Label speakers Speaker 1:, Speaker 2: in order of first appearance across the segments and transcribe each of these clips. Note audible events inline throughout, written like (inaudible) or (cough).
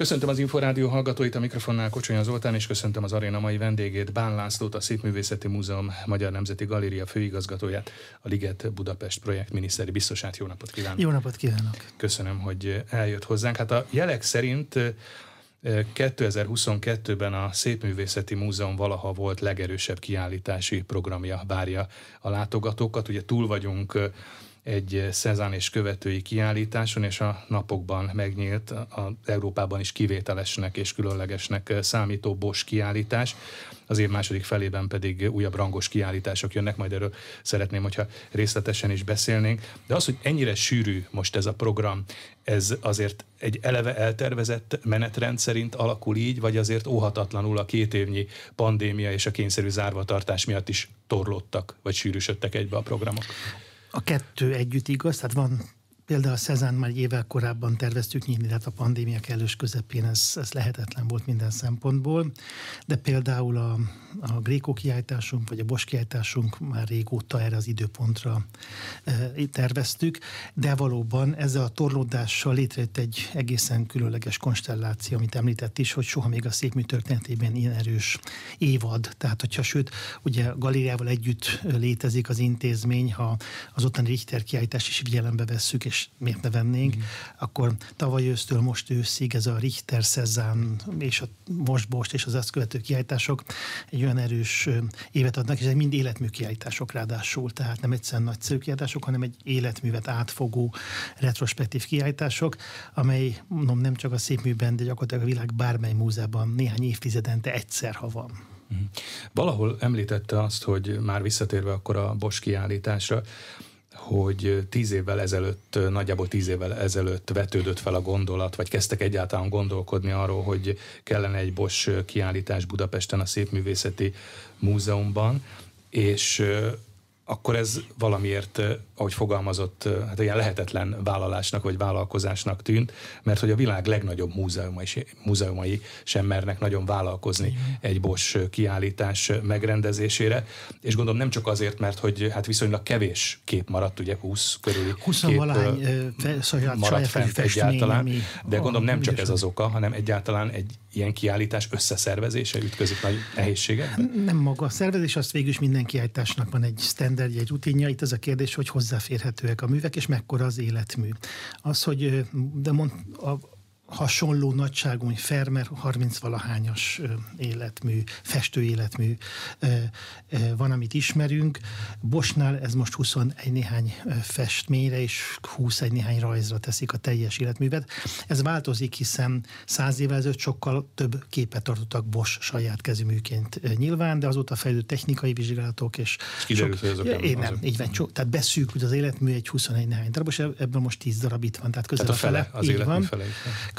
Speaker 1: Köszöntöm az Inforádió hallgatóit, a mikrofonnál Kocsonya Zoltán, és köszöntöm az aréna mai vendégét, Bán Lászlót, a Szépművészeti Múzeum Magyar Nemzeti Galéria főigazgatóját, a Liget Budapest projekt miniszteri biztosát. Jó napot kívánok!
Speaker 2: Jó napot kívánok!
Speaker 1: Köszönöm, hogy eljött hozzánk. Hát a jelek szerint 2022-ben a Szépművészeti Múzeum valaha volt legerősebb kiállítási programja várja a látogatókat. Ugye túl vagyunk egy Szezán és követői kiállításon, és a napokban megnyílt az Európában is kivételesnek és különlegesnek számító Bosch kiállítás. Az év második felében pedig újabb rangos kiállítások jönnek, majd erről szeretném, hogyha részletesen is beszélnénk. De az, hogy ennyire sűrű most ez a program, ez azért egy eleve eltervezett menetrend szerint alakul így, vagy azért óhatatlanul a két évnyi pandémia és a kényszerű zárvatartás miatt is torlódtak, vagy sűrűsödtek egybe a programok?
Speaker 2: A kettő együtt igaz, tehát van Például a Szezán már egy évvel korábban terveztük nyitni, tehát a pandémia kellős közepén ez, ez lehetetlen volt minden szempontból, de például a, a Gréko kiállításunk, vagy a Bosch kiállításunk már régóta erre az időpontra e, terveztük, de valóban ezzel a torlódással létrejött egy egészen különleges konstelláció, amit említett is, hogy soha még a szépmű történetében ilyen erős évad, tehát hogyha sőt, ugye a galériával együtt létezik az intézmény, ha az ottani Richter kiállítást is figyelembe vesszük, és miért ne vennénk, mm. akkor tavaly ősztől most őszig ez a Richter, Szezán és a most Bost és az ezt követő kiállítások egy olyan erős évet adnak, és ezek mind életmű kiállítások ráadásul, tehát nem egyszerűen nagyszerű kiállítások, hanem egy életművet átfogó retrospektív kiállítások, amely mondom, nem csak a szépműben, de gyakorlatilag a világ bármely múzeában néhány évtizedente egyszer, ha van. Mhm.
Speaker 1: Valahol említette azt, hogy már visszatérve akkor a Bosch kiállításra, hogy tíz évvel ezelőtt, nagyjából tíz évvel ezelőtt vetődött fel a gondolat, vagy kezdtek egyáltalán gondolkodni arról, hogy kellene egy Bosch kiállítás Budapesten a Szépművészeti Múzeumban, és akkor ez valamiért, ahogy fogalmazott, hát ilyen lehetetlen vállalásnak vagy vállalkozásnak tűnt, mert hogy a világ legnagyobb múzeumai, múzeumai sem mernek nagyon vállalkozni egy Bosch kiállítás megrendezésére, és gondolom nem csak azért, mert hogy hát viszonylag kevés kép maradt, ugye 20 körüli
Speaker 2: 20 kép valahány,
Speaker 1: maradt fent egyáltalán, de gondolom nem csak ez az oka, hanem egyáltalán egy ilyen kiállítás összeszervezése ütközik nagy nehézségekbe?
Speaker 2: Nem maga a szervezés, azt végül is minden kiállításnak van egy standardja, egy rutinja. Itt az a kérdés, hogy hozzáférhetőek a művek, és mekkora az életmű. Az, hogy de mond, a, hasonló nagyságú, Fermer 30-valahányas életmű, festő életmű van, amit ismerünk. Bosnál ez most 21 néhány festményre és 21 néhány rajzra teszik a teljes életművet. Ez változik, hiszen száz évvel ezelőtt sokkal több képet tartottak Bosch saját kezűműként nyilván, de azóta fejlődő technikai vizsgálatok és...
Speaker 1: kiderült, sok, hogy
Speaker 2: én nem, így van, so, tehát beszűkült az életmű egy 21 néhány darab, és ebből most 10 darab itt van, tehát közel tehát a fele.
Speaker 1: fele az életmű van. fele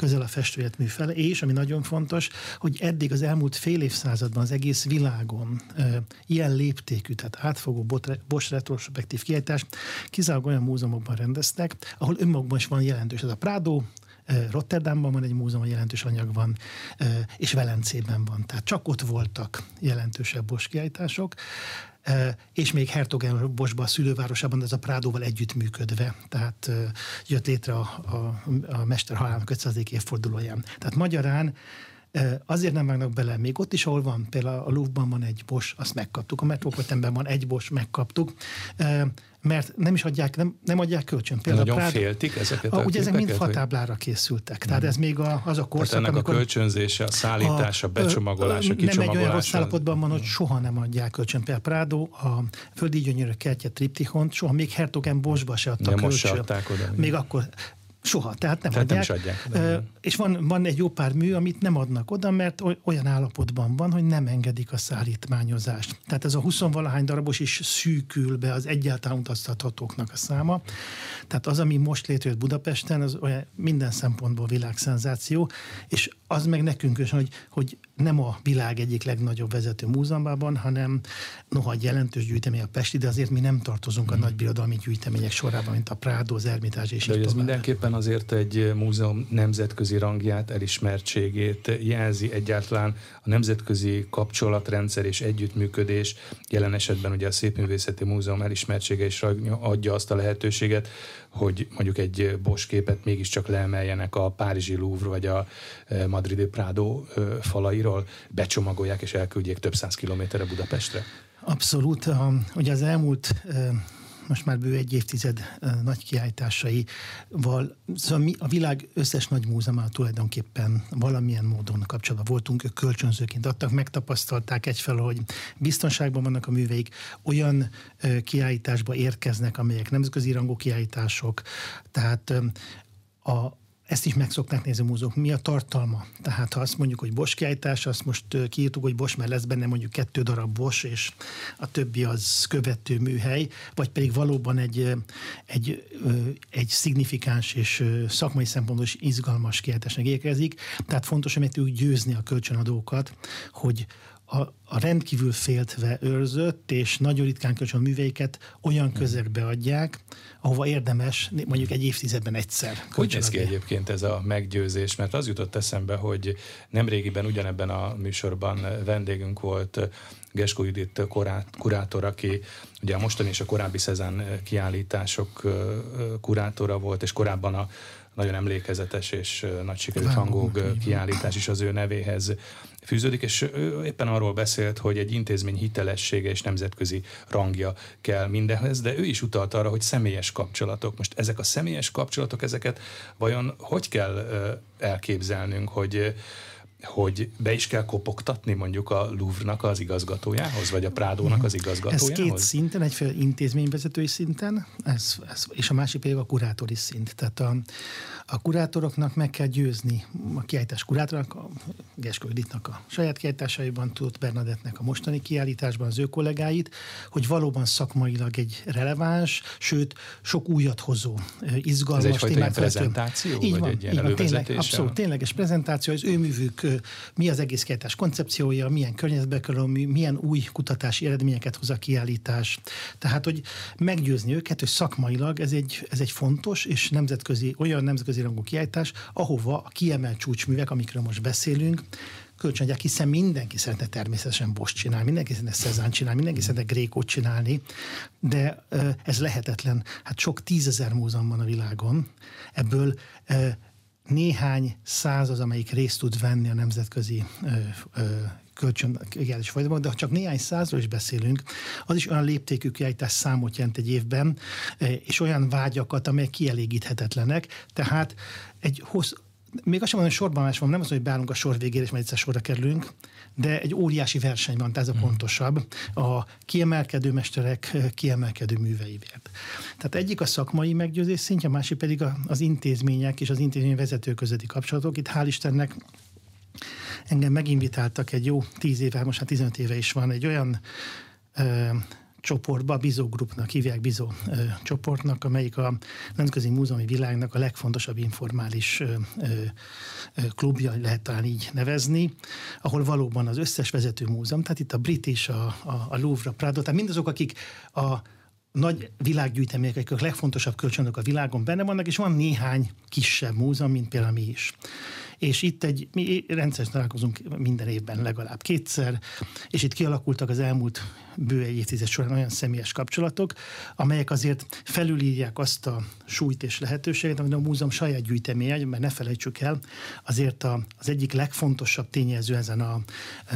Speaker 2: közel a festőjetmű fele, és ami nagyon fontos, hogy eddig az elmúlt fél évszázadban az egész világon e, ilyen léptékű, tehát átfogó Bosch retrospektív kiállítást kizárólag olyan múzeumokban rendeztek, ahol önmagukban is van jelentős. Ez a Prado, Rotterdamban van egy múzeum, jelentős anyag van, és Velencében van. Tehát csak ott voltak jelentősebb Bosch és még Hertogen Bosba a szülővárosában, ez a Prádóval együttműködve, tehát jött létre a, a, a Mester halálának 500. évfordulóján. Tehát magyarán Azért nem vágnak bele, még ott is, ahol van, például a Louvre-ban van egy bos, azt megkaptuk, a Metropolitanben van egy bos, megkaptuk, mert nem is adják, nem, nem adják kölcsön.
Speaker 1: Például Nagyon Prád, féltik ezeket a,
Speaker 2: a Ugye ezek mind fatáblára készültek. Tehát ez még a, az a korszak,
Speaker 1: Tehát ennek a kölcsönzése, a szállítása, a becsomagolása,
Speaker 2: kicsomagolása. Nem egy olyan rossz állapotban van, hogy soha nem adják kölcsön. Például Prádó, a földi gyönyörű kertje Triptihont, soha még Hertogen Bosba se adtak kölcsön. Még akkor Soha, tehát nem tehát adják. Nem is adják. De és van, van egy jó pár mű, amit nem adnak oda, mert olyan állapotban van, hogy nem engedik a szállítmányozást. Tehát ez a 20-valahány darabos is szűkül be az egyáltalán utaztathatóknak a száma. Tehát az, ami most létrejött Budapesten, az olyan minden szempontból világszenzáció, és az meg nekünk is, hogy, hogy nem a világ egyik legnagyobb vezető múzeumában, hanem noha egy jelentős gyűjtemény a Pesti, de azért mi nem tartozunk a hmm. nagy birodalmi gyűjtemények sorában, mint a Prado, az Ermitázs és
Speaker 1: de így ez mindenképpen azért egy múzeum nemzetközi rangját, elismertségét jelzi egyáltalán a nemzetközi kapcsolatrendszer és együttműködés, jelen esetben ugye a Szépművészeti Múzeum elismertsége is adja azt a lehetőséget, hogy mondjuk egy Bosch képet mégiscsak leemeljenek a Párizsi Louvre vagy a e, Madridi Prado e, falairól, becsomagolják és elküldjék több száz kilométerre Budapestre.
Speaker 2: Abszolút. Ugye az elmúlt e, most már bő egy évtized nagy kiállításaival, szóval mi a világ összes nagy múzeumával tulajdonképpen valamilyen módon kapcsolatban voltunk, ők kölcsönzőként adtak, megtapasztalták egyfelől, hogy biztonságban vannak a műveik, olyan kiállításba érkeznek, amelyek nemzetközi rangú kiállítások, tehát a, ezt is meg szokták nézni a múzeumok. Mi a tartalma? Tehát ha azt mondjuk, hogy Bosch kiállítás, azt most kiírtuk, hogy Bosch, mert lesz benne mondjuk kettő darab Bosch, és a többi az követő műhely, vagy pedig valóban egy, egy, egy szignifikáns és szakmai szempontból is izgalmas kiállításnak érkezik. Tehát fontos, hogy meg tudjuk győzni a kölcsönadókat, hogy a, a rendkívül féltve őrzött és nagyon ritkán kölcsön műveiket olyan hmm. közegbe adják, ahova érdemes mondjuk egy évtizedben egyszer.
Speaker 1: Hogy néz ki egyébként ez a meggyőzés? Mert az jutott eszembe, hogy nemrégiben ugyanebben a műsorban vendégünk volt Geskó Judit kurátor, aki ugye a mostani és a korábbi Szezán kiállítások kurátora volt, és korábban a nagyon emlékezetes és nagy sikerű hangok kiállítás is az ő nevéhez fűződik, és ő éppen arról beszélt, hogy egy intézmény hitelessége és nemzetközi rangja kell mindenhez, de ő is utalt arra, hogy személyes kapcsolatok. Most ezek a személyes kapcsolatok, ezeket vajon hogy kell elképzelnünk, hogy hogy be is kell kopogtatni mondjuk a Louvre-nak az igazgatójához, vagy a Prádónak az igazgatójához?
Speaker 2: Ez két szinten, egyféle intézményvezetői szinten, ez, ez, és a másik pedig a kurátori szint. Tehát a, a kurátoroknak meg kell győzni, a kiállítás kurátornak, a Geskő Editnak a saját kiállításaiban, Tudott Bernadettnek a mostani kiállításban az ő kollégáit, hogy valóban szakmailag egy releváns, sőt, sok újat hozó, izgalmas Ez
Speaker 1: egyfajta prezentáció?
Speaker 2: Így
Speaker 1: vagy
Speaker 2: van,
Speaker 1: egy
Speaker 2: így van tényleg, abszolút, tényleges prezentáció, az ő művük, mi az egész kiállítás koncepciója, milyen környezetbe kerül, milyen új kutatási eredményeket hoz a kiállítás. Tehát, hogy meggyőzni őket, hogy szakmailag ez egy, ez egy fontos és nemzetközi, olyan nemzetközi rangú kiállítás, ahova a kiemelt csúcsművek, amikről most beszélünk, kölcsönadják, hiszen mindenki szeretne természetesen Bosch csinálni, mindenki szeretne Cezán csinálni, mindenki szeretne Grékót csinálni, de ez lehetetlen. Hát sok tízezer múzeum van a világon, ebből néhány száz az, amelyik részt tud venni a nemzetközi kölcsönkiállítás folyamatban, de ha csak néhány százról is beszélünk, az is olyan léptékű kiállítás számot jelent egy évben, és olyan vágyakat, amelyek kielégíthetetlenek. Tehát egy hossz, még azt sem mondom, hogy sorban más van, nem az, hogy beállunk a sor végére, és majd egyszer sorra kerülünk, de egy óriási verseny van, ez a hmm. pontosabb, a kiemelkedő mesterek kiemelkedő műveiért. Tehát egyik a szakmai meggyőzés szintje, a másik pedig az intézmények és az intézmény vezető közötti kapcsolatok. Itt hál' Istennek engem meginvitáltak egy jó tíz éve, most már 15 éve is van, egy olyan csoportba, Bizó Groupnak hívják, Bizó ö, csoportnak, amelyik a nemzetközi múzeumi világnak a legfontosabb informális ö, ö, klubja, lehet talán így nevezni, ahol valóban az összes vezető múzeum, tehát itt a Brit és a, a, a Louvre, a Prado, tehát mindazok, akik a nagy világgyűjtemények, a legfontosabb kölcsönök a világon benne vannak, és van néhány kisebb múzeum, mint például mi is és itt egy, mi rendszeresen találkozunk minden évben legalább kétszer, és itt kialakultak az elmúlt bő egy évtized során olyan személyes kapcsolatok, amelyek azért felülírják azt a súlyt és lehetőséget, amit a múzeum saját gyűjteménye, mert ne felejtsük el, azért a, az egyik legfontosabb tényező ezen a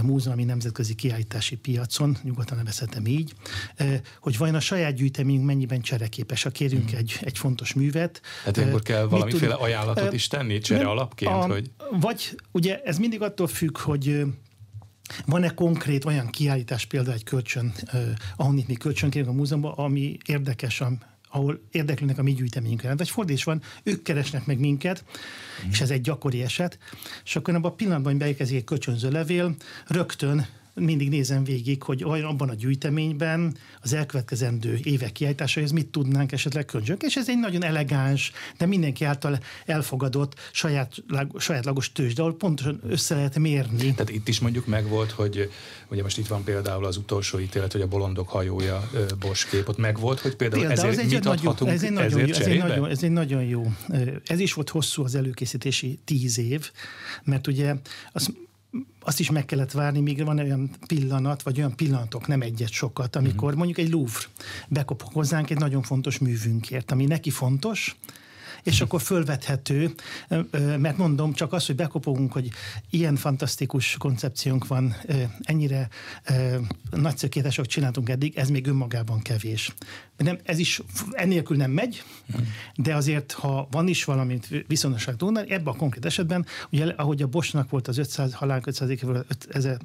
Speaker 2: múzeumi nemzetközi kiállítási piacon, nyugodtan nevezhetem így, eh, hogy vajon a saját gyűjteményünk mennyiben csereképes, ha kérünk hmm. egy, egy fontos művet.
Speaker 1: Hát akkor kell valamiféle ajánlatot is tenni csere alapként, a, hogy...
Speaker 2: Vagy ugye ez mindig attól függ, hogy van-e konkrét olyan kiállítás, például egy kölcsön, ahonnit mi kölcsön a múzeumban, ami érdekes, ahol érdeklődnek a mi gyűjteményünkre. Vagy fordítás van, ők keresnek meg minket, mm. és ez egy gyakori eset, és akkor abban a pillanatban, hogy beérkezik egy kölcsönző levél, rögtön mindig nézem végig, hogy abban a gyűjteményben az elkövetkezendő évek kiállításaihoz mit tudnánk esetleg kölcsönök, és ez egy nagyon elegáns, de mindenki által elfogadott saját, sajátlagos tőzs, de ahol pontosan össze lehet mérni.
Speaker 1: Tehát itt is mondjuk megvolt, hogy ugye most itt van például az utolsó ítélet, hogy a bolondok hajója Bosch kép, ott megvolt, hogy például, például ezért ez egy mit nagyon, ez egy nagyon,
Speaker 2: jó, ez, egy nagyon, ez egy nagyon jó. Ez is volt hosszú az előkészítési tíz év, mert ugye azt azt is meg kellett várni, míg van olyan pillanat, vagy olyan pillanatok, nem egyet sokat, amikor mm-hmm. mondjuk egy Louvre bekop hozzánk egy nagyon fontos művünkért, ami neki fontos, és akkor fölvethető, mert mondom, csak az, hogy bekopogunk, hogy ilyen fantasztikus koncepciónk van, ennyire nagyszerű kiadások csináltunk eddig, ez még önmagában kevés. Nem, ez is ennélkül nem megy, de azért, ha van is valamit viszonosság tudni, ebben a konkrét esetben, ugye, ahogy a Bosnak volt az 500 halál 500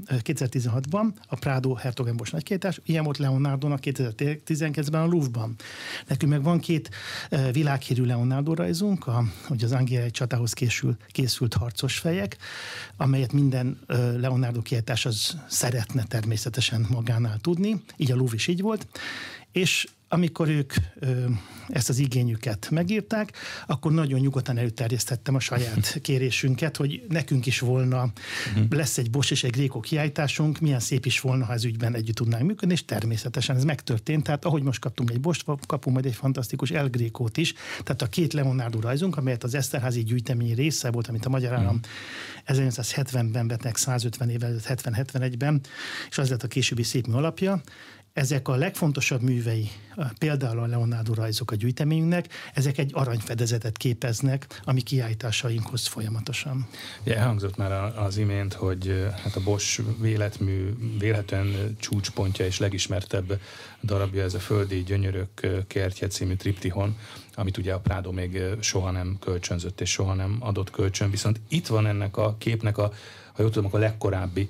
Speaker 2: 2016-ban, a Prado Hertogen Bosch nagykétás, ilyen volt Leonardo-nak 2019-ben a Louvre-ban. Nekünk meg van két világhírű Leonardo rajzunk, a, hogy az angliai csatához készül, készült harcos fejek, amelyet minden Leonardo kiállítás az szeretne természetesen magánál tudni, így a Louvre is így volt, és amikor ők ö, ezt az igényüket megírták, akkor nagyon nyugodtan előterjesztettem a saját (laughs) kérésünket, hogy nekünk is volna, uh-huh. lesz egy Bosch és egy Gréko kiállításunk, milyen szép is volna, ha ez ügyben együtt tudnánk működni, és természetesen ez megtörtént. Tehát ahogy most kaptunk egy Bosch, kapunk majd egy fantasztikus El Grékót is. Tehát a két Leonardo rajzunk, amelyet az Eszterházi gyűjtemény része volt, amit a Magyar Állam uh-huh. 1970-ben vetnek 150 évvel, 70-71-ben, és az lett a későbbi szép alapja ezek a legfontosabb művei, például a Leonardo rajzok a gyűjteményünknek, ezek egy aranyfedezetet képeznek a mi kiállításainkhoz folyamatosan.
Speaker 1: Ja, elhangzott már az imént, hogy hát a Bosch véletmű véletlen csúcspontja és legismertebb darabja ez a Földi Gyönyörök kertje című triptihon, amit ugye a Prado még soha nem kölcsönzött és soha nem adott kölcsön, viszont itt van ennek a képnek a ha jól tudom, a legkorábbi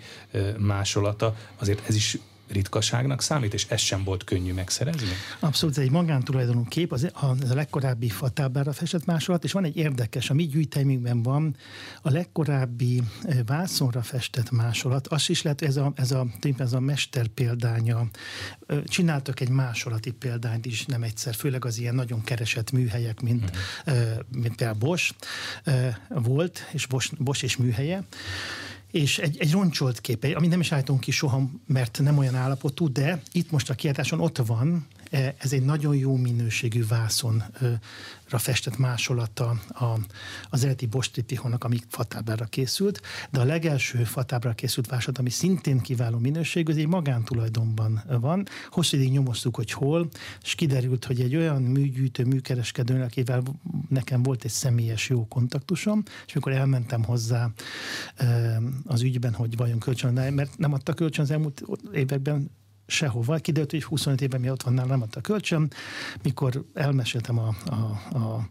Speaker 1: másolata, azért ez is ritkaságnak számít, és ez sem volt könnyű megszerezni?
Speaker 2: Abszolút, ez egy magántulajdonú kép, az, az a legkorábbi fatábára festett másolat, és van egy érdekes, a mi gyűjteményünkben van a legkorábbi eh, vászonra festett másolat, az is lehet, ez a, ez a, ez a mester példánya. Csináltak egy másolati példányt is nem egyszer, főleg az ilyen nagyon keresett műhelyek, mint, uh-huh. mint például Bosch volt, és Bosch, Bosch és műhelye és egy, egy roncsolt kép, amit nem is állítunk ki soha, mert nem olyan állapotú, de itt most a kiállításon ott van, ez egy nagyon jó minőségű vászonra festett másolata a, az eredeti Bostriptihonnak, ami fatábrára készült, de a legelső fatábrára készült vásolat, ami szintén kiváló minőségű, ez egy magántulajdonban van. Hosszú ideig nyomoztuk, hogy hol, és kiderült, hogy egy olyan műgyűjtő, műkereskedő, akivel nekem volt egy személyes jó kontaktusom, és amikor elmentem hozzá az ügyben, hogy vajon kölcsön, mert nem adta kölcsön az elmúlt években sehova. Kiderült, hogy 25 évben mi ott van nálam, nem adta kölcsön. Mikor elmeséltem a, a, a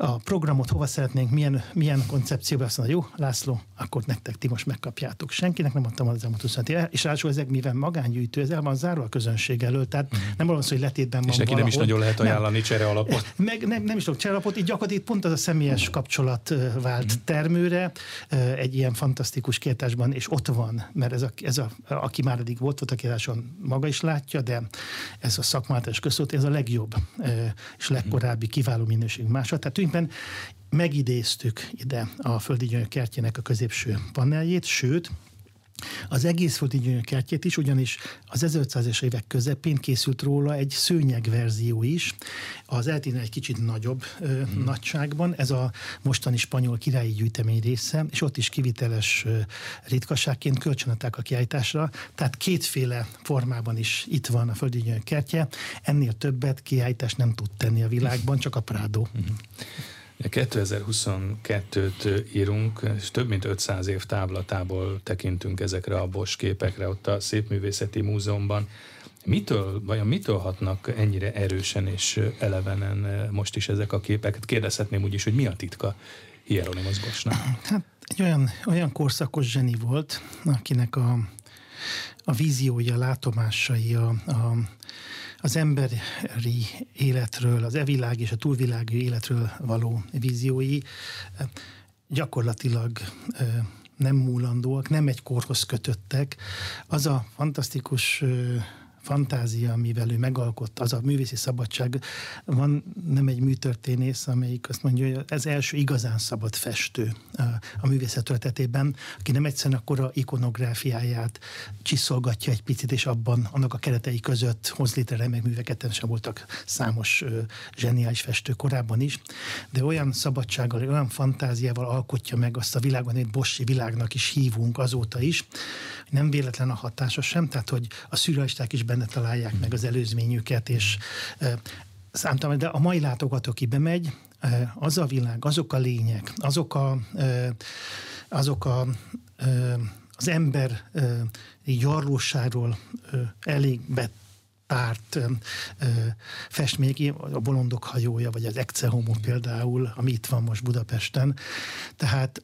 Speaker 2: a programot hova szeretnénk, milyen, milyen koncepcióba, azt mondja, jó, László, akkor nektek ti most megkapjátok. Senkinek nem adtam az elmúlt 25 éve, és ráadásul ezek mivel magángyűjtő, ez el van zárva a közönség előtt, tehát mm. nem arról hogy letétben van
Speaker 1: És neki valahol. nem is nagyon lehet ajánlani nem. csere alapot. (laughs)
Speaker 2: Meg nem, nem is tudok csere alapot, így gyakorlatilag pont az a személyes kapcsolat vált mm. termőre egy ilyen fantasztikus kiadásban, és ott van, mert ez a, ez a aki már eddig volt ott a kiadáson, maga is látja, de ez a szakmáltás között ez a legjobb és legkorábbi kiváló minőségű másod. Tehát tulajdonképpen megidéztük ide a földi gyöngyök kertjének a középső paneljét, sőt, az egész földi gyöngyök kertjét is, ugyanis az 1500-es évek közepén készült róla egy szőnyegverzió is, az eltérően egy kicsit nagyobb ö, hmm. nagyságban, ez a mostani spanyol királyi gyűjtemény része, és ott is kiviteles ö, ritkaságként kölcsönadták a kiállításra, tehát kétféle formában is itt van a földi gyöngyök kertje, ennél többet kiállítás nem tud tenni a világban, csak a Prado. Hmm.
Speaker 1: 2022-t írunk, és több mint 500 év távlatából tekintünk ezekre a Bosch képekre ott a Szépművészeti Múzeumban. Mitől, vajon mitől hatnak ennyire erősen és elevenen most is ezek a képek? Hát kérdezhetném úgy is, hogy mi a titka Hieronymus Boschnak?
Speaker 2: Hát egy olyan, olyan korszakos zseni volt, akinek a, a víziója, a látomásai, a, a az emberi életről, az evilág és a túlvilági életről való víziói gyakorlatilag nem múlandóak, nem egy korhoz kötöttek. Az a fantasztikus fantázia, amivel ő megalkotta, az a művészi szabadság. Van nem egy műtörténész, amelyik azt mondja, hogy ez első igazán szabad festő a, művészet történetében, aki nem egyszerűen a ikonográfiáját csiszolgatja egy picit, és abban annak a keretei között hoz létre remek műveket, sem voltak számos zseniális festő korábban is, de olyan szabadsággal, olyan fantáziával alkotja meg azt a világot, amit Bossi világnak is hívunk azóta is, nem véletlen a hatása sem, tehát hogy a szürrealisták is benne találják meg az előzményüket, és számtalan, de a mai látogató, aki bemegy, az a világ, azok a lények, azok a, azok a az ember gyarlóságról elég bet párt festmények, a Bolondok hajója, vagy az Ecce Homo például, ami itt van most Budapesten. Tehát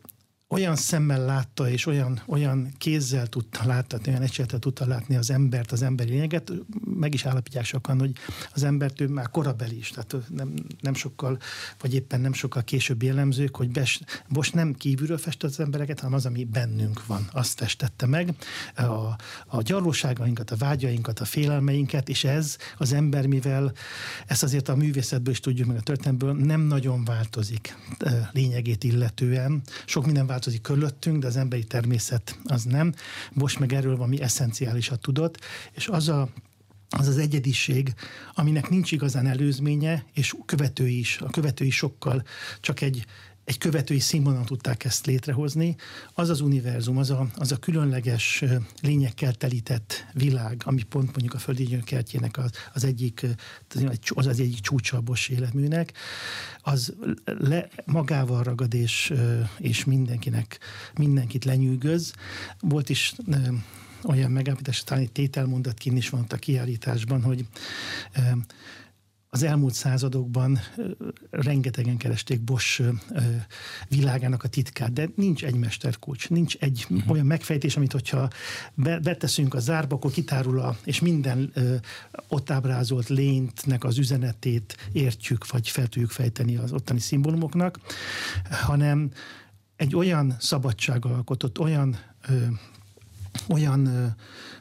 Speaker 2: olyan szemmel látta, és olyan, olyan kézzel tudta látni, olyan egységet tudta látni az embert, az emberi lényeget, meg is állapítják sokan, hogy az embert ő már korabeli is, tehát nem, nem sokkal, vagy éppen nem sokkal később jellemzők, hogy Bes, Bos nem kívülről festett az embereket, hanem az, ami bennünk van, azt festette meg, a, a gyarlóságainkat, a vágyainkat, a félelmeinket, és ez az ember, mivel ezt azért a művészetből is tudjuk, meg a történetből, nem nagyon változik lényegét illetően. Sok minden változik körülöttünk, de az emberi természet az nem. Most meg erről valami eszenciálisat tudott, és az a az az egyediség, aminek nincs igazán előzménye, és követői is. A követői sokkal csak egy, egy követői színvonalon tudták ezt létrehozni. Az az univerzum, az a, az a különleges lényekkel telített világ, ami pont mondjuk a földi kertjének az, az egyik, az az egyik csúcsa a életműnek, az le, magával ragad és, és mindenkinek, mindenkit lenyűgöz. Volt is olyan megállapítás, talán egy tételmondat kint is van a kiállításban, hogy az elmúlt századokban rengetegen keresték Bosch világának a titkát, de nincs egy mesterkulcs, nincs egy uh-huh. olyan megfejtés, amit hogyha beteszünk a zárba, akkor kitárul, a, és minden ott ábrázolt léntnek az üzenetét értjük, vagy fel tudjuk fejteni az ottani szimbólumoknak, hanem egy olyan szabadság alkotott, olyan olyan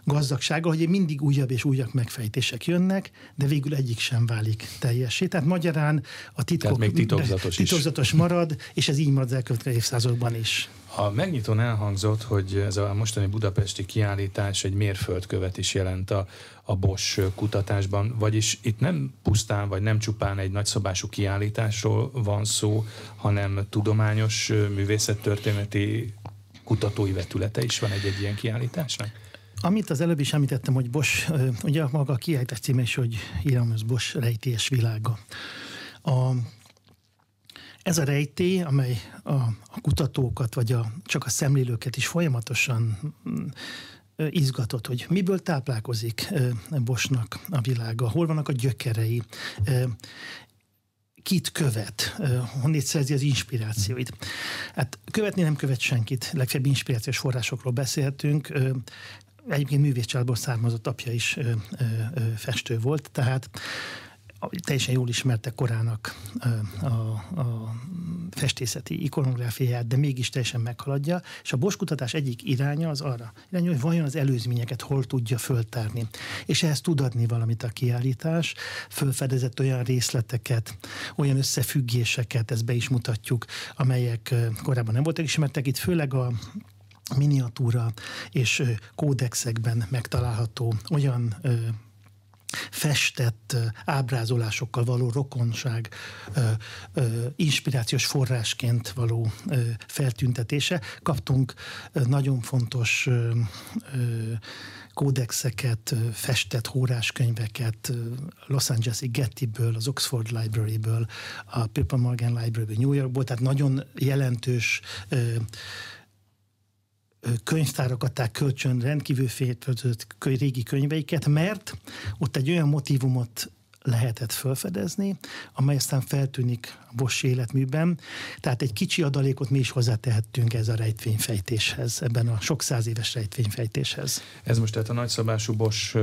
Speaker 2: gazdagsága, hogy mindig újabb és újabb megfejtések jönnek, de végül egyik sem válik teljesé. Tehát magyarán a titkok,
Speaker 1: még titokzatos,
Speaker 2: titokzatos is. marad, és ez így marad az elkövetkező évszázadban is.
Speaker 1: A megnyitón elhangzott, hogy ez a mostani budapesti kiállítás egy mérföldkövet is jelent a, a Bosch kutatásban, vagyis itt nem pusztán, vagy nem csupán egy nagyszabású kiállításról van szó, hanem tudományos művészettörténeti kutatói vetülete is van egy-egy ilyen kiállításnak?
Speaker 2: Amit az előbb is említettem, hogy Bosch, ugye maga a kiállítás címe is, hogy az Bosch rejtélyes világa. A, ez a rejtély, amely a, a kutatókat, vagy a, csak a szemlélőket is folyamatosan mm, izgatott, hogy miből táplálkozik Bosnak a világa, hol vannak a gyökerei, kit követ, honnét szerzi az inspirációit. Hát követni nem követ senkit, legfeljebb inspirációs forrásokról beszélhetünk. Egyébként művészcsaládból származott apja is festő volt, tehát teljesen jól ismerte korának a, a festészeti ikonográfiáját, de mégis teljesen meghaladja, és a Bosch kutatás egyik iránya az arra iránya, hogy vajon az előzményeket hol tudja föltárni. És ehhez tud adni valamit a kiállítás, fölfedezett olyan részleteket, olyan összefüggéseket, ezt be is mutatjuk, amelyek korábban nem voltak ismertek. Itt főleg a miniatúra és kódexekben megtalálható olyan festett ábrázolásokkal való rokonság inspirációs forrásként való feltüntetése. Kaptunk nagyon fontos kódexeket, festett hóráskönyveket Los Angeles-i Gettyből, az Oxford Library-ből, a Pippa Morgan Library-ből, New Yorkból, tehát nagyon jelentős könyvtárak adták kölcsön rendkívül féltöltött régi könyveiket, mert ott egy olyan motivumot lehetett felfedezni, amely aztán feltűnik a Bosch életműben. Tehát egy kicsi adalékot mi is hozzátehettünk ez a rejtvényfejtéshez, ebben a sok száz éves rejtvényfejtéshez.
Speaker 1: Ez most tehát a nagyszabású Bosch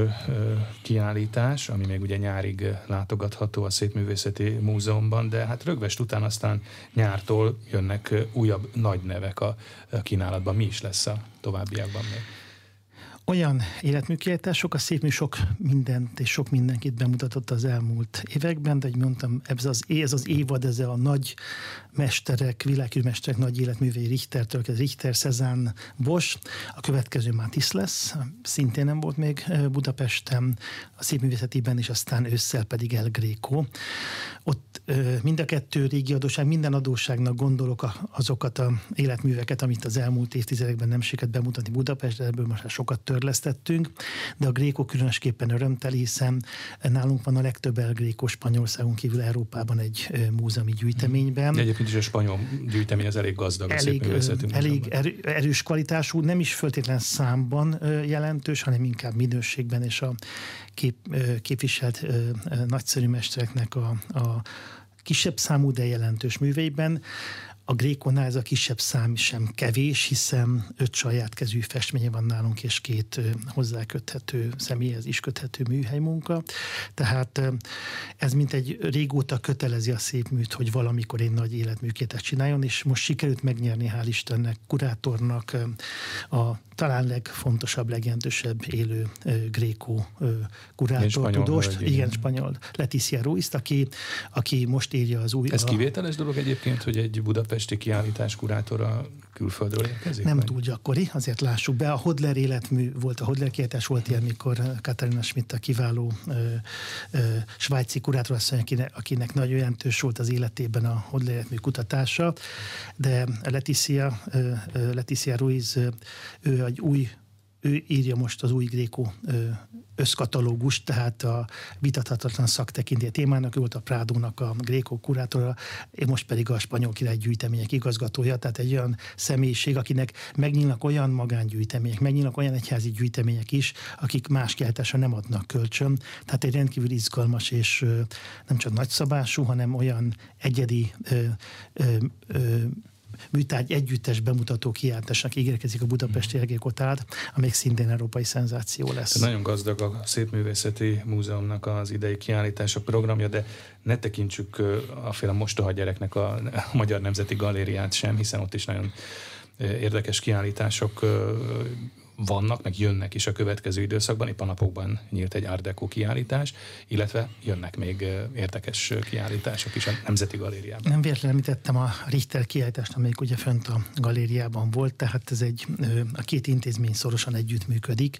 Speaker 1: kiállítás, ami még ugye nyárig látogatható a Szépművészeti Múzeumban, de hát rögvest után aztán nyártól jönnek újabb nagy nevek a kínálatban. Mi is lesz a továbbiakban még?
Speaker 2: Olyan életműkiállítások, a szép sok mindent és sok mindenkit bemutatott az elmúlt években, de hogy mondtam, ez az, ez az évad, ez a nagy mesterek, világűrmesterek nagy életművei Richtertől, ez Richter, Cezanne, Bosch, a következő Matisse lesz, szintén nem volt még Budapesten, a szépművészetiben, és aztán ősszel pedig El Greco. Ott mind a kettő régi adóság, minden adóságnak gondolok azokat a életműveket, amit az elmúlt évtizedekben nem sikerült bemutatni Budapestre, ebből most sokat törlesztettünk, de a Gréko különösképpen örömteli, hiszen nálunk van a legtöbb El Gréko Spanyolországon kívül Európában egy múzeumi gyűjteményben.
Speaker 1: De egyébként is a spanyol gyűjtemény az elég gazdag.
Speaker 2: Elég, elég erős kvalitású, nem is föltétlen számban jelentős, hanem inkább minőségben és a kép, képviselt nagyszerű mestereknek a, a kisebb számú, de jelentős műveiben. A Grékonál ez a kisebb szám sem kevés, hiszen öt saját kezű festménye van nálunk, és két hozzáköthető, személyhez is köthető műhely munka. Tehát ez mint egy régóta kötelezi a szép műt, hogy valamikor egy nagy életműkétet csináljon, és most sikerült megnyerni, hál' Istennek, kurátornak a talán legfontosabb, legjelentősebb élő Gréko kurátor, tudóst, igen, spanyol, Leticia Ruiz, aki, aki most írja az új...
Speaker 1: Ez kivételes dolog egyébként, hogy egy budapesti kiállítás kurátora külföldről érkezik?
Speaker 2: Nem vagy? túl gyakori, azért lássuk be. A Hodler életmű volt, a Hodler kiállítás volt ilyen, mikor Katarina Schmidt a kiváló ö, ö, svájci kurátor, akinek, akinek nagyon jelentős volt az életében a Hodler életmű kutatása, de Leticia, ö, Leticia Ruiz, ő egy új ő írja most az új Gréko összkatalógus, tehát a vitathatatlan szaktekintély témának, ő volt a Prádónak a Gréko kurátora, én most pedig a spanyol király gyűjtemények igazgatója, tehát egy olyan személyiség, akinek megnyílnak olyan magángyűjtemények, megnyílnak olyan egyházi gyűjtemények is, akik más kiáltása nem adnak kölcsön. Tehát egy rendkívül izgalmas és nem csak nagyszabású, hanem olyan egyedi ö, ö, ö, műtárgy együttes bemutató kiáltásnak ígérkezik a Budapesti mm. Egékotárd, amelyik szintén európai szenzáció lesz.
Speaker 1: Tehát nagyon gazdag a Szépművészeti Múzeumnak az idei kiállítása programja, de ne tekintsük a féle mostoha gyereknek a, a Magyar Nemzeti Galériát sem, hiszen ott is nagyon érdekes kiállítások vannak, meg jönnek is a következő időszakban. Épp a napokban nyílt egy Art Deco kiállítás, illetve jönnek még érdekes kiállítások is a Nemzeti Galériában.
Speaker 2: Nem véletlenül említettem a Richter kiállítást, amelyik ugye fönt a galériában volt, tehát ez egy, a két intézmény szorosan együttműködik,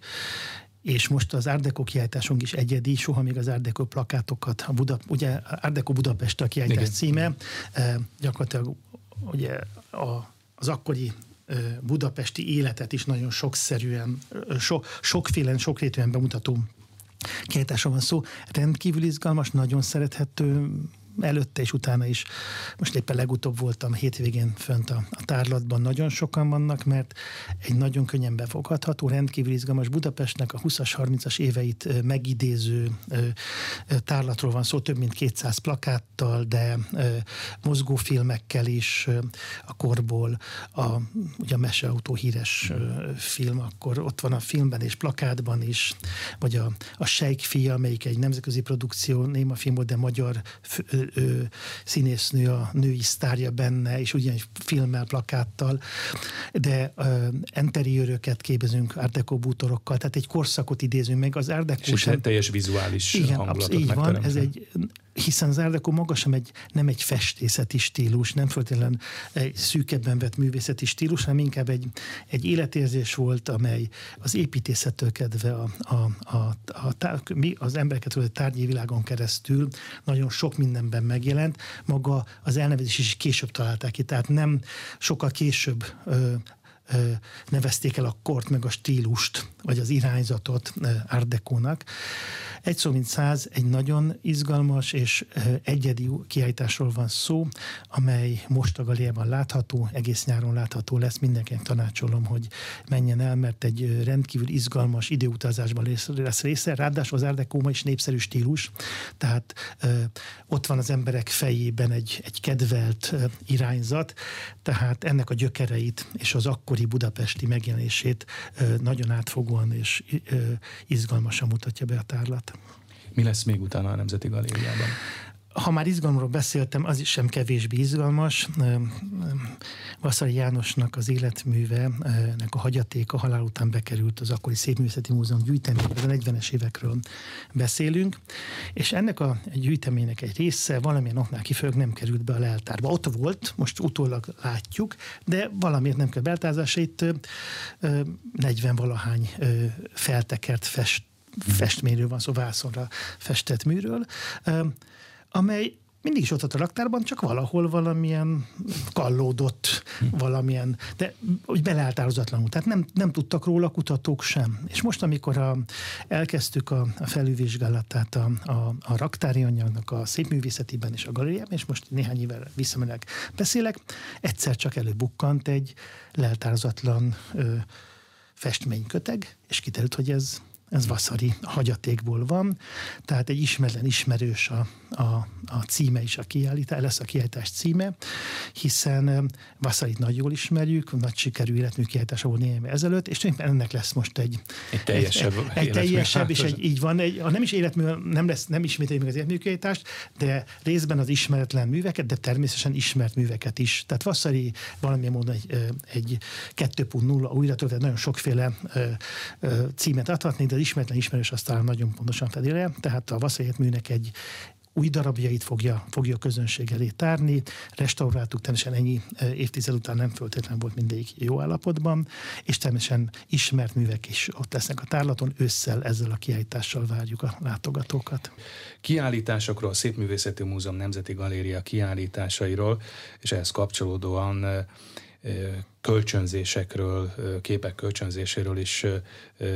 Speaker 2: és most az Deco kiállításunk is egyedi, soha még az Deco plakátokat, a Buda, ugye Deco Budapest a kiállítás Igen. címe, gyakorlatilag ugye a, az akkori budapesti életet is nagyon sokszerűen, so, sokféle, sokrétűen bemutató kiállításra van szó. Rendkívül izgalmas, nagyon szerethető, előtte és utána is. Most éppen legutóbb voltam hétvégén fönt a, a tárlatban, nagyon sokan vannak, mert egy nagyon könnyen befogható, rendkívül izgalmas Budapestnek a 20-as, 30-as éveit megidéző tárlatról van szó, több mint 200 plakáttal, de mozgófilmekkel is a korból, a, ugye a Meseautó híres film, akkor ott van a filmben és plakátban is, vagy a, a Sejk fia, amelyik egy nemzetközi produkció, néma film volt, de magyar ö, színésznő a női sztárja benne, és ugyanis filmmel, plakáttal, de ö, enteriőröket képezünk Deco bútorokkal, tehát egy korszakot idézünk meg. Az Deco
Speaker 1: és sem... teljes vizuális igen, hangulatot
Speaker 2: így van, ez egy hiszen az Deco maga sem egy, nem egy festészeti stílus, nem feltétlenül egy szűkebben vett művészeti stílus, hanem inkább egy, egy életérzés volt, amely az építészettől kedve a, a, a, a, a, az embereket a tárgyi világon keresztül nagyon sok mindenben megjelent. Maga az elnevezés is később találták ki, tehát nem sokkal később ö, nevezték el a kort meg a stílust, vagy az irányzatot Art. Egy szó mint száz, egy nagyon izgalmas és egyedi kiállításról van szó, amely most a galériában látható, egész nyáron látható lesz. Mindenkinek tanácsolom, hogy menjen el, mert egy rendkívül izgalmas időutazásban lesz része. Ráadásul az Art Deco ma is népszerű stílus, tehát ott van az emberek fejében egy, egy kedvelt irányzat, tehát ennek a gyökereit és az akkori budapesti megjelenését nagyon átfogóan és izgalmasan mutatja be a tárlat.
Speaker 1: Mi lesz még utána a Nemzeti Galériában?
Speaker 2: Ha már izgalomról beszéltem, az is sem kevésbé izgalmas. Vasszai Jánosnak az életműve, nek a hagyatéka halál után bekerült az akkori Szépművészeti Múzeum gyűjteménybe, a 40-es évekről beszélünk, és ennek a gyűjteménynek egy része valamilyen oknál kifejezők nem került be a leltárba. Ott volt, most utólag látjuk, de valamiért nem kell beltárzása. Itt 40 valahány feltekert fest festményről van szó, vászonra festett műről amely mindig is ott volt a raktárban, csak valahol valamilyen kallódott, valamilyen, de úgy beleáltározatlanul. Tehát nem, nem tudtak róla kutatók sem. És most, amikor a, elkezdtük a, a felülvizsgálatát a, a, a raktári anyagnak a szépművészetében és a galériában, és most néhány évvel visszamenek beszélek, egyszer csak előbukkant egy leltározatlan ö, festményköteg, és kiderült, hogy ez ez Vaszari hagyatékból van, tehát egy ismeretlen ismerős a, a, a címe is a kiállítás, lesz a kiállítás címe, hiszen Vaszarit nagy jól ismerjük, nagy sikerű életmű kiállítása volt néhány ezelőtt, és ennek lesz most egy,
Speaker 1: egy teljesebb,
Speaker 2: egy, egy teljesebb és egy, így van, egy, nem is életmű, nem lesz, nem ismételjük meg az életmű kiállítást, de részben az ismeretlen műveket, de természetesen ismert műveket is. Tehát Vasszari valamilyen módon egy, egy 2.0 újra tehát nagyon sokféle címet adhatni, de ismeretlen ismerős azt talán nagyon pontosan fedi tehát a Vasszai műnek egy új darabjait fogja, fogja a közönség elé tárni. Restauráltuk, természetesen ennyi évtized után nem föltétlenül volt mindegyik jó állapotban, és természetesen ismert művek is ott lesznek a tárlaton. Ősszel ezzel a kiállítással várjuk a látogatókat.
Speaker 1: Kiállításokról, a Szépművészeti Múzeum Nemzeti Galéria kiállításairól, és ehhez kapcsolódóan kölcsönzésekről, képek kölcsönzéséről is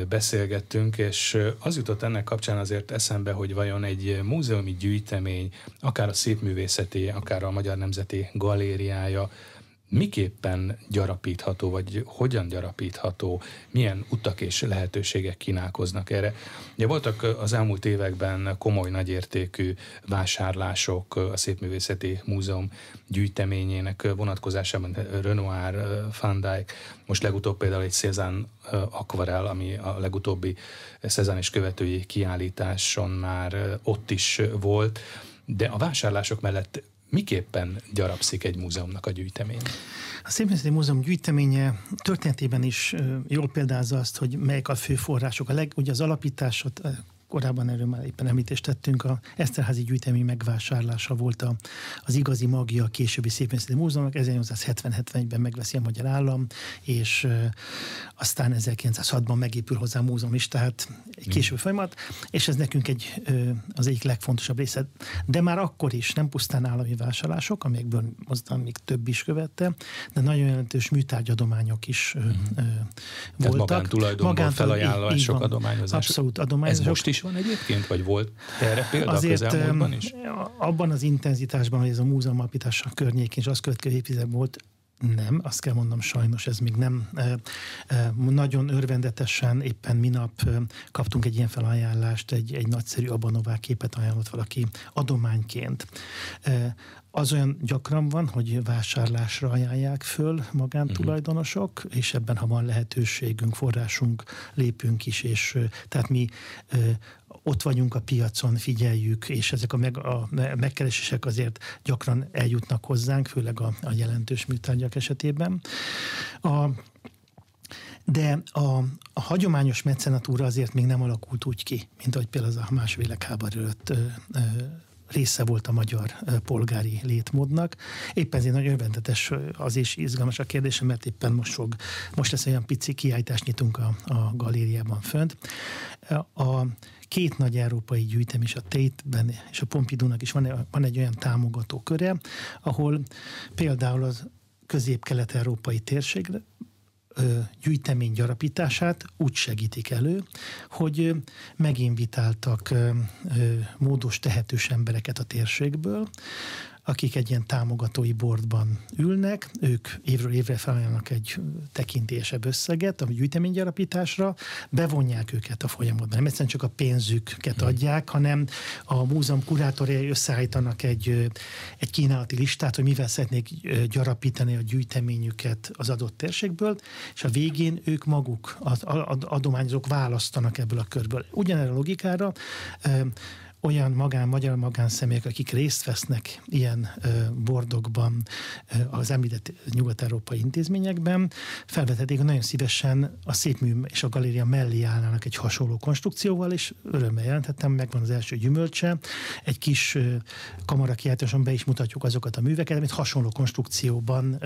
Speaker 1: beszélgettünk, és az jutott ennek kapcsán azért eszembe, hogy vajon egy múzeumi gyűjtemény, akár a szépművészeti, akár a Magyar Nemzeti Galériája miképpen gyarapítható, vagy hogyan gyarapítható, milyen utak és lehetőségek kínálkoznak erre. Ugye voltak az elmúlt években komoly nagyértékű vásárlások a Szépművészeti Múzeum gyűjteményének vonatkozásában Renoir, Van Dyck, most legutóbb például egy Cézanne akvarel, ami a legutóbbi Cézanne és követői kiállításon már ott is volt, de a vásárlások mellett miképpen gyarapszik egy múzeumnak a gyűjtemény?
Speaker 2: A Szépművészeti Múzeum gyűjteménye történetében is jól példázza azt, hogy melyek a fő források. A leg, ugye az alapításot korábban erről már éppen említést tettünk, a Eszterházi gyűjtemény megvásárlása volt a, az igazi magja a későbbi Szépművészeti Múzeumnak, 1870-71-ben megveszi a Magyar Állam, és aztán 1906-ban megépül hozzá a múzeum is, tehát egy később folyamat, és ez nekünk egy, az egyik legfontosabb része. De már akkor is nem pusztán állami vásárlások, amelyekből aztán még több is követte, de nagyon jelentős műtárgyadományok is e, voltak.
Speaker 1: Magántulajdonból felajánlások, adományozások.
Speaker 2: Abszolút adományozások.
Speaker 1: Ez most is van egyébként, vagy volt erre példa Azért, a közelmúltban is?
Speaker 2: Abban az intenzitásban, hogy ez a múzeum alapítása környékén és az következő évtizedben volt, nem, azt kell mondom, sajnos ez még nem. Nagyon örvendetesen éppen minap kaptunk egy ilyen felajánlást, egy, egy nagyszerű Abanová képet ajánlott valaki adományként. Az olyan gyakran van, hogy vásárlásra ajánlják föl magántulajdonosok, uh-huh. és ebben, ha van lehetőségünk, forrásunk, lépünk is, és tehát mi ott vagyunk a piacon, figyeljük, és ezek a, meg, a megkeresések azért gyakran eljutnak hozzánk, főleg a, a jelentős műtárgyak esetében. A, de a, a hagyományos mecenatúra azért még nem alakult úgy ki, mint ahogy például a második világháború előtt része volt a magyar polgári létmódnak. Éppen ezért nagyon örvendetes az is izgalmas a kérdésem, mert éppen most fog, most lesz olyan pici kiállítást nyitunk a, a galériában fönt. A két nagy európai gyűjtem is, a Tate-ben és a Pompidou-nak is van, van egy olyan támogató köre, ahol például az közép-kelet-európai térségre gyűjtemény gyarapítását úgy segítik elő, hogy meginvitáltak módos tehetős embereket a térségből, akik egy ilyen támogatói bordban ülnek, ők évről évre felajánlanak egy tekintélyesebb összeget a gyűjteménygyarapításra, bevonják őket a folyamatban. Nem egyszerűen csak a pénzüket hmm. adják, hanem a múzeum kurátorjai összeállítanak egy, egy kínálati listát, hogy mivel szeretnék gyarapítani a gyűjteményüket az adott térségből, és a végén ők maguk, az adományozók választanak ebből a körből. Ugyanerre a logikára olyan magán, magyar magánszemélyek, akik részt vesznek ilyen bordokban az említett nyugat-európai intézményekben, felvetették, hogy nagyon szívesen a szépmű és a galéria mellé állnának egy hasonló konstrukcióval, és örömmel jelentettem, megvan az első gyümölcse. Egy kis kamarakiáltáson be is mutatjuk azokat a műveket, amit hasonló konstrukcióban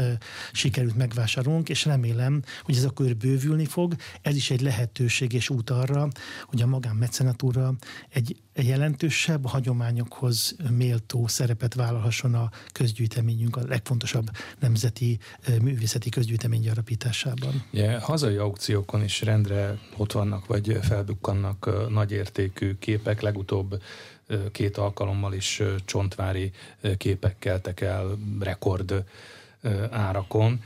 Speaker 2: sikerült megvásárolnunk, és remélem, hogy ez a kör bővülni fog. Ez is egy lehetőség és út arra, hogy a magánmecenatúra egy jelentősebb hagyományokhoz méltó szerepet vállalhasson a közgyűjteményünk a legfontosabb nemzeti művészeti közgyűjtemény gyarapításában.
Speaker 1: Ja, hazai aukciókon is rendre ott vannak, vagy felbukkannak nagyértékű képek. Legutóbb két alkalommal is csontvári képek keltek el rekord árakon.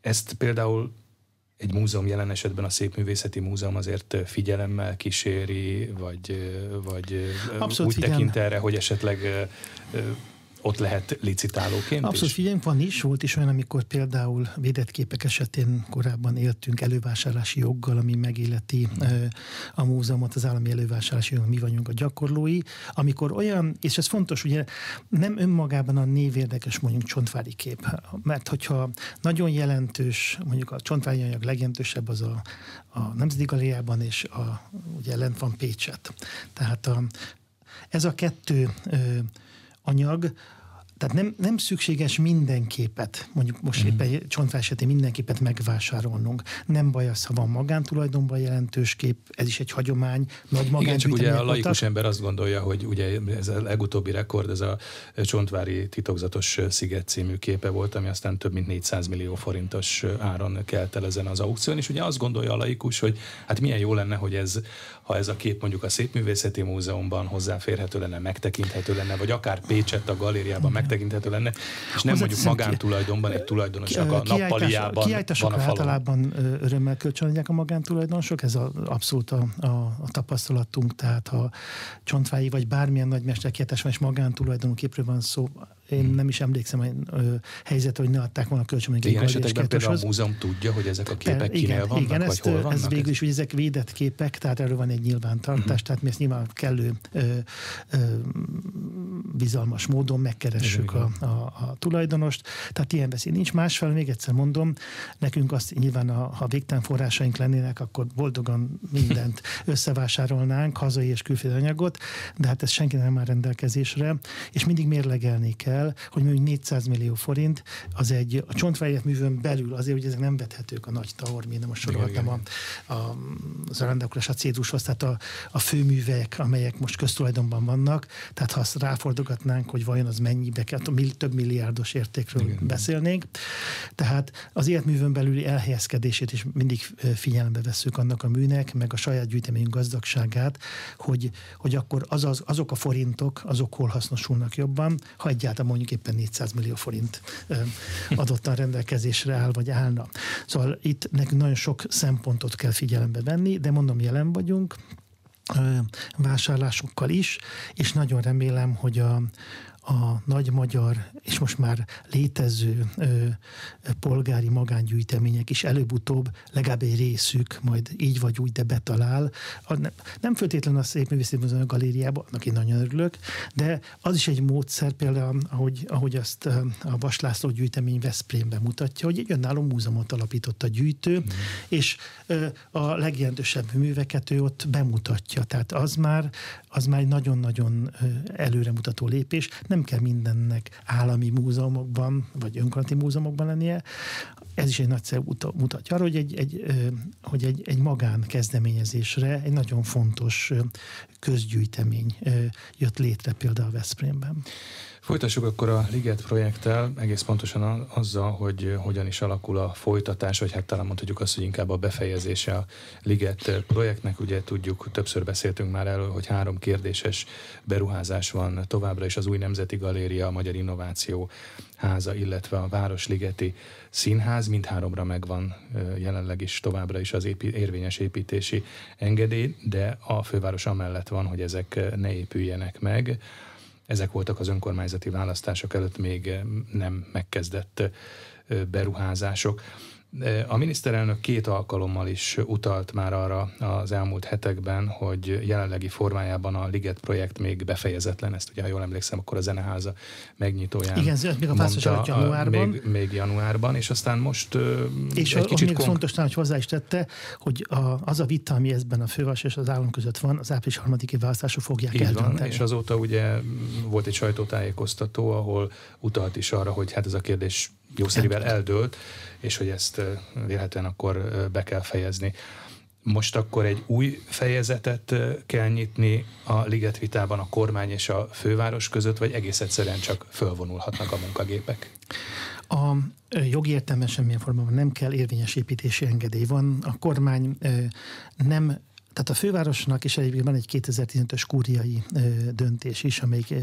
Speaker 1: Ezt például egy múzeum jelen esetben a Szépművészeti Múzeum azért figyelemmel kíséri, vagy, vagy Abszolút úgy figyelme. tekint erre, hogy esetleg ott lehet licitálóként
Speaker 2: Abszolút
Speaker 1: is?
Speaker 2: figyelünk, van is, volt is olyan, amikor például védett képek esetén korábban éltünk elővásárlási joggal, ami megéleti hmm. a múzeumot, az állami elővásárlási jog, mi vagyunk a gyakorlói, amikor olyan, és ez fontos, ugye nem önmagában a név érdekes mondjuk csontvári kép, mert hogyha nagyon jelentős, mondjuk a csontvári anyag legjelentősebb az a, a Nemzeti Galériában, és a, ugye lent van Pécset. Tehát a, ez a kettő ö, anyag tehát nem, nem szükséges minden képet, mondjuk most mm. éppen csontvá esetén minden képet megvásárolnunk. Nem baj az, ha van magántulajdonban jelentős kép, ez is egy hagyomány, nagy
Speaker 1: Igen, csak ugye a laikus ember azt gondolja, hogy ugye ez a legutóbbi rekord, ez a Csontvári titokzatos sziget című képe volt, ami aztán több mint 400 millió forintos áron kelt el ezen az aukción, és ugye azt gondolja a laikus, hogy hát milyen jó lenne, hogy ez, ha ez a kép mondjuk a Szépművészeti Múzeumban hozzáférhető lenne, megtekinthető lenne, vagy akár Pécsett a galériában megtekinthető lenne, és nem mondjuk magántulajdonban egy tulajdonosnak a nappaliában
Speaker 2: van a falon. általában örömmel kölcsönadják a magántulajdonosok, ez a, abszolút a, a, a tapasztalatunk, tehát ha Csontvái vagy bármilyen nagymester kiáltás van, és magántulajdonú képről van szó, én nem is emlékszem a helyzet, hogy ne adták volna kölcsön.
Speaker 1: Ilyen esetekben például a múzeum tudja, hogy ezek a képek kinél igen, vannak, igen, vagy ezt, hol vannak?
Speaker 2: Ez végül is, hogy ezek védett képek, tehát erről van egy nyilvántartás, uh-huh. tehát mi ezt nyilván kellő ö, ö, bizalmas módon megkeressük a, a, a tulajdonost. Tehát ilyen beszél nincs. Másfél, még egyszer mondom, nekünk azt nyilván, a, ha végtelen forrásaink lennének, akkor boldogan mindent (laughs) összevásárolnánk, hazai és külföldi anyagot, de hát ez senki nem áll rendelkezésre, és mindig mérlegelni kell, hogy mondjuk 400 millió forint, az egy a csontváját művön belül, azért, hogy ezek nem vethetők a nagy taor, mint most soroltam a, a, az arandakulás a cédushoz, tehát a, a főművek, amelyek most köztulajdonban vannak, tehát ha azt ráfordogatnánk, hogy vajon az mennyibe kell, több milliárdos értékről Igen. beszélnénk. Tehát az életművön belüli elhelyezkedését is mindig figyelembe veszük annak a műnek, meg a saját gyűjteményünk gazdagságát, hogy, hogy akkor az, az, azok a forintok, azok hol hasznosulnak jobban, ha egyáltalán mondjuk éppen 400 millió forint adottan rendelkezésre áll, vagy állna. Szóval itt nekünk nagyon sok szempontot kell figyelembe venni, de mondom, jelen vagyunk, vásárlásokkal is, és nagyon remélem, hogy a, a nagy magyar és most már létező ö, polgári magángyűjtemények is előbb-utóbb legalább egy részük majd így vagy úgy, de betalál. A, ne, nem föltétlenül a Szép Művészeti Múzeum galériába, annak én nagyon örülök, de az is egy módszer például, ahogy, ahogy azt a Vaslászló gyűjtemény Veszprémben mutatja, hogy egy önálló múzeumot alapított a gyűjtő, mm. és ö, a legjelentősebb műveket ő ott bemutatja. Tehát az már, az már egy nagyon-nagyon előremutató lépés nem kell mindennek állami múzeumokban, vagy önkormányzati múzeumokban lennie. ez is egy nagyszerű mutatja arra, hogy egy, egy, hogy egy, egy magán kezdeményezésre egy nagyon fontos közgyűjtemény jött létre például Veszprémben.
Speaker 1: Folytassuk akkor a Liget projekttel, egész pontosan azzal, hogy hogyan is alakul a folytatás, vagy hát talán mondhatjuk azt, hogy inkább a befejezése a Liget projektnek. Ugye tudjuk, többször beszéltünk már erről, hogy három kérdéses beruházás van továbbra is az új Nemzeti Galéria, a Magyar Innováció Háza, illetve a Városligeti Színház. Mindháromra megvan jelenleg is továbbra is az épi, érvényes építési engedély, de a főváros amellett van, hogy ezek ne épüljenek meg ezek voltak az önkormányzati választások előtt még eh, nem megkezdett eh, beruházások. A miniszterelnök két alkalommal is utalt már arra az elmúlt hetekben, hogy jelenlegi formájában a Liget projekt még befejezetlen, ezt ugye, ha jól emlékszem, akkor a Zeneháza megnyitóján
Speaker 2: Igen, még a pászos előtt januárban.
Speaker 1: Még, még januárban, és aztán most
Speaker 2: és egy kicsit még konk... fontos hogy hozzá is tette, hogy a, az a vita, ami ezben a főváros és az állam között van, az április harmadiki választások fogják Így eldönteni. Van,
Speaker 1: és azóta ugye volt egy sajtótájékoztató, ahol utalt is arra, hogy hát ez a kérdés jószerivel eldőlt, és hogy ezt vélhetően akkor be kell fejezni. Most akkor egy új fejezetet kell nyitni a Liget vitában a kormány és a főváros között, vagy egész egyszerűen csak fölvonulhatnak a munkagépek?
Speaker 2: A jogi értelme semmilyen formában nem kell érvényes építési engedély van. A kormány nem tehát a fővárosnak is egyébként van egy 2015-ös kúriai döntés is, amelyik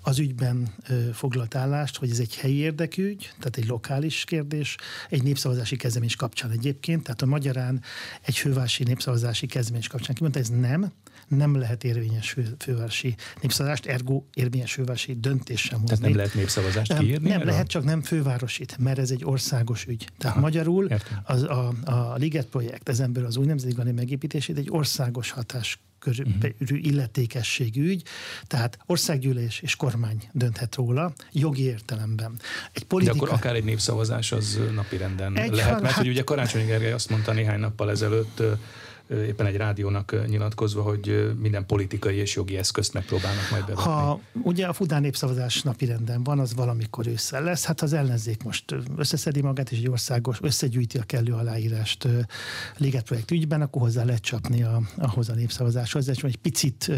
Speaker 2: az ügyben foglalt állást, hogy ez egy helyi érdekügy, tehát egy lokális kérdés, egy népszavazási kezdeményes kapcsán egyébként, tehát a magyarán egy fővárosi népszavazási kezdeményes kapcsán kimondta, ez nem, nem lehet érvényes fő, fővárosi népszavazást, ergo érvényes fővárosi döntés sem hozni.
Speaker 1: Tehát nem lehet népszavazást kiírni?
Speaker 2: Nem, nem lehet, csak nem fővárosit, mert ez egy országos ügy. Tehát Aha, magyarul az, a, a Liget projekt, ezenből az új nemzeti megépítését egy országos hatás körül uh-huh. illetékességű ügy, tehát országgyűlés és kormány dönthet róla, jogi értelemben.
Speaker 1: Egy politika... De akkor akár egy népszavazás az napirenden egy lehet, mert hát... hogy ugye Karácsony Gergely azt mondta néhány nappal ezelőtt, éppen egy rádiónak nyilatkozva, hogy minden politikai és jogi eszközt megpróbálnak majd bevetni.
Speaker 2: Ha ugye a Fudán népszavazás napi renden van, az valamikor ősszel lesz, hát az ellenzék most összeszedi magát, és egy országos összegyűjti a kellő aláírást Liget projekt ügyben, akkor hozzá lehet csapni a, ahhoz a népszavazáshoz. Ez egy picit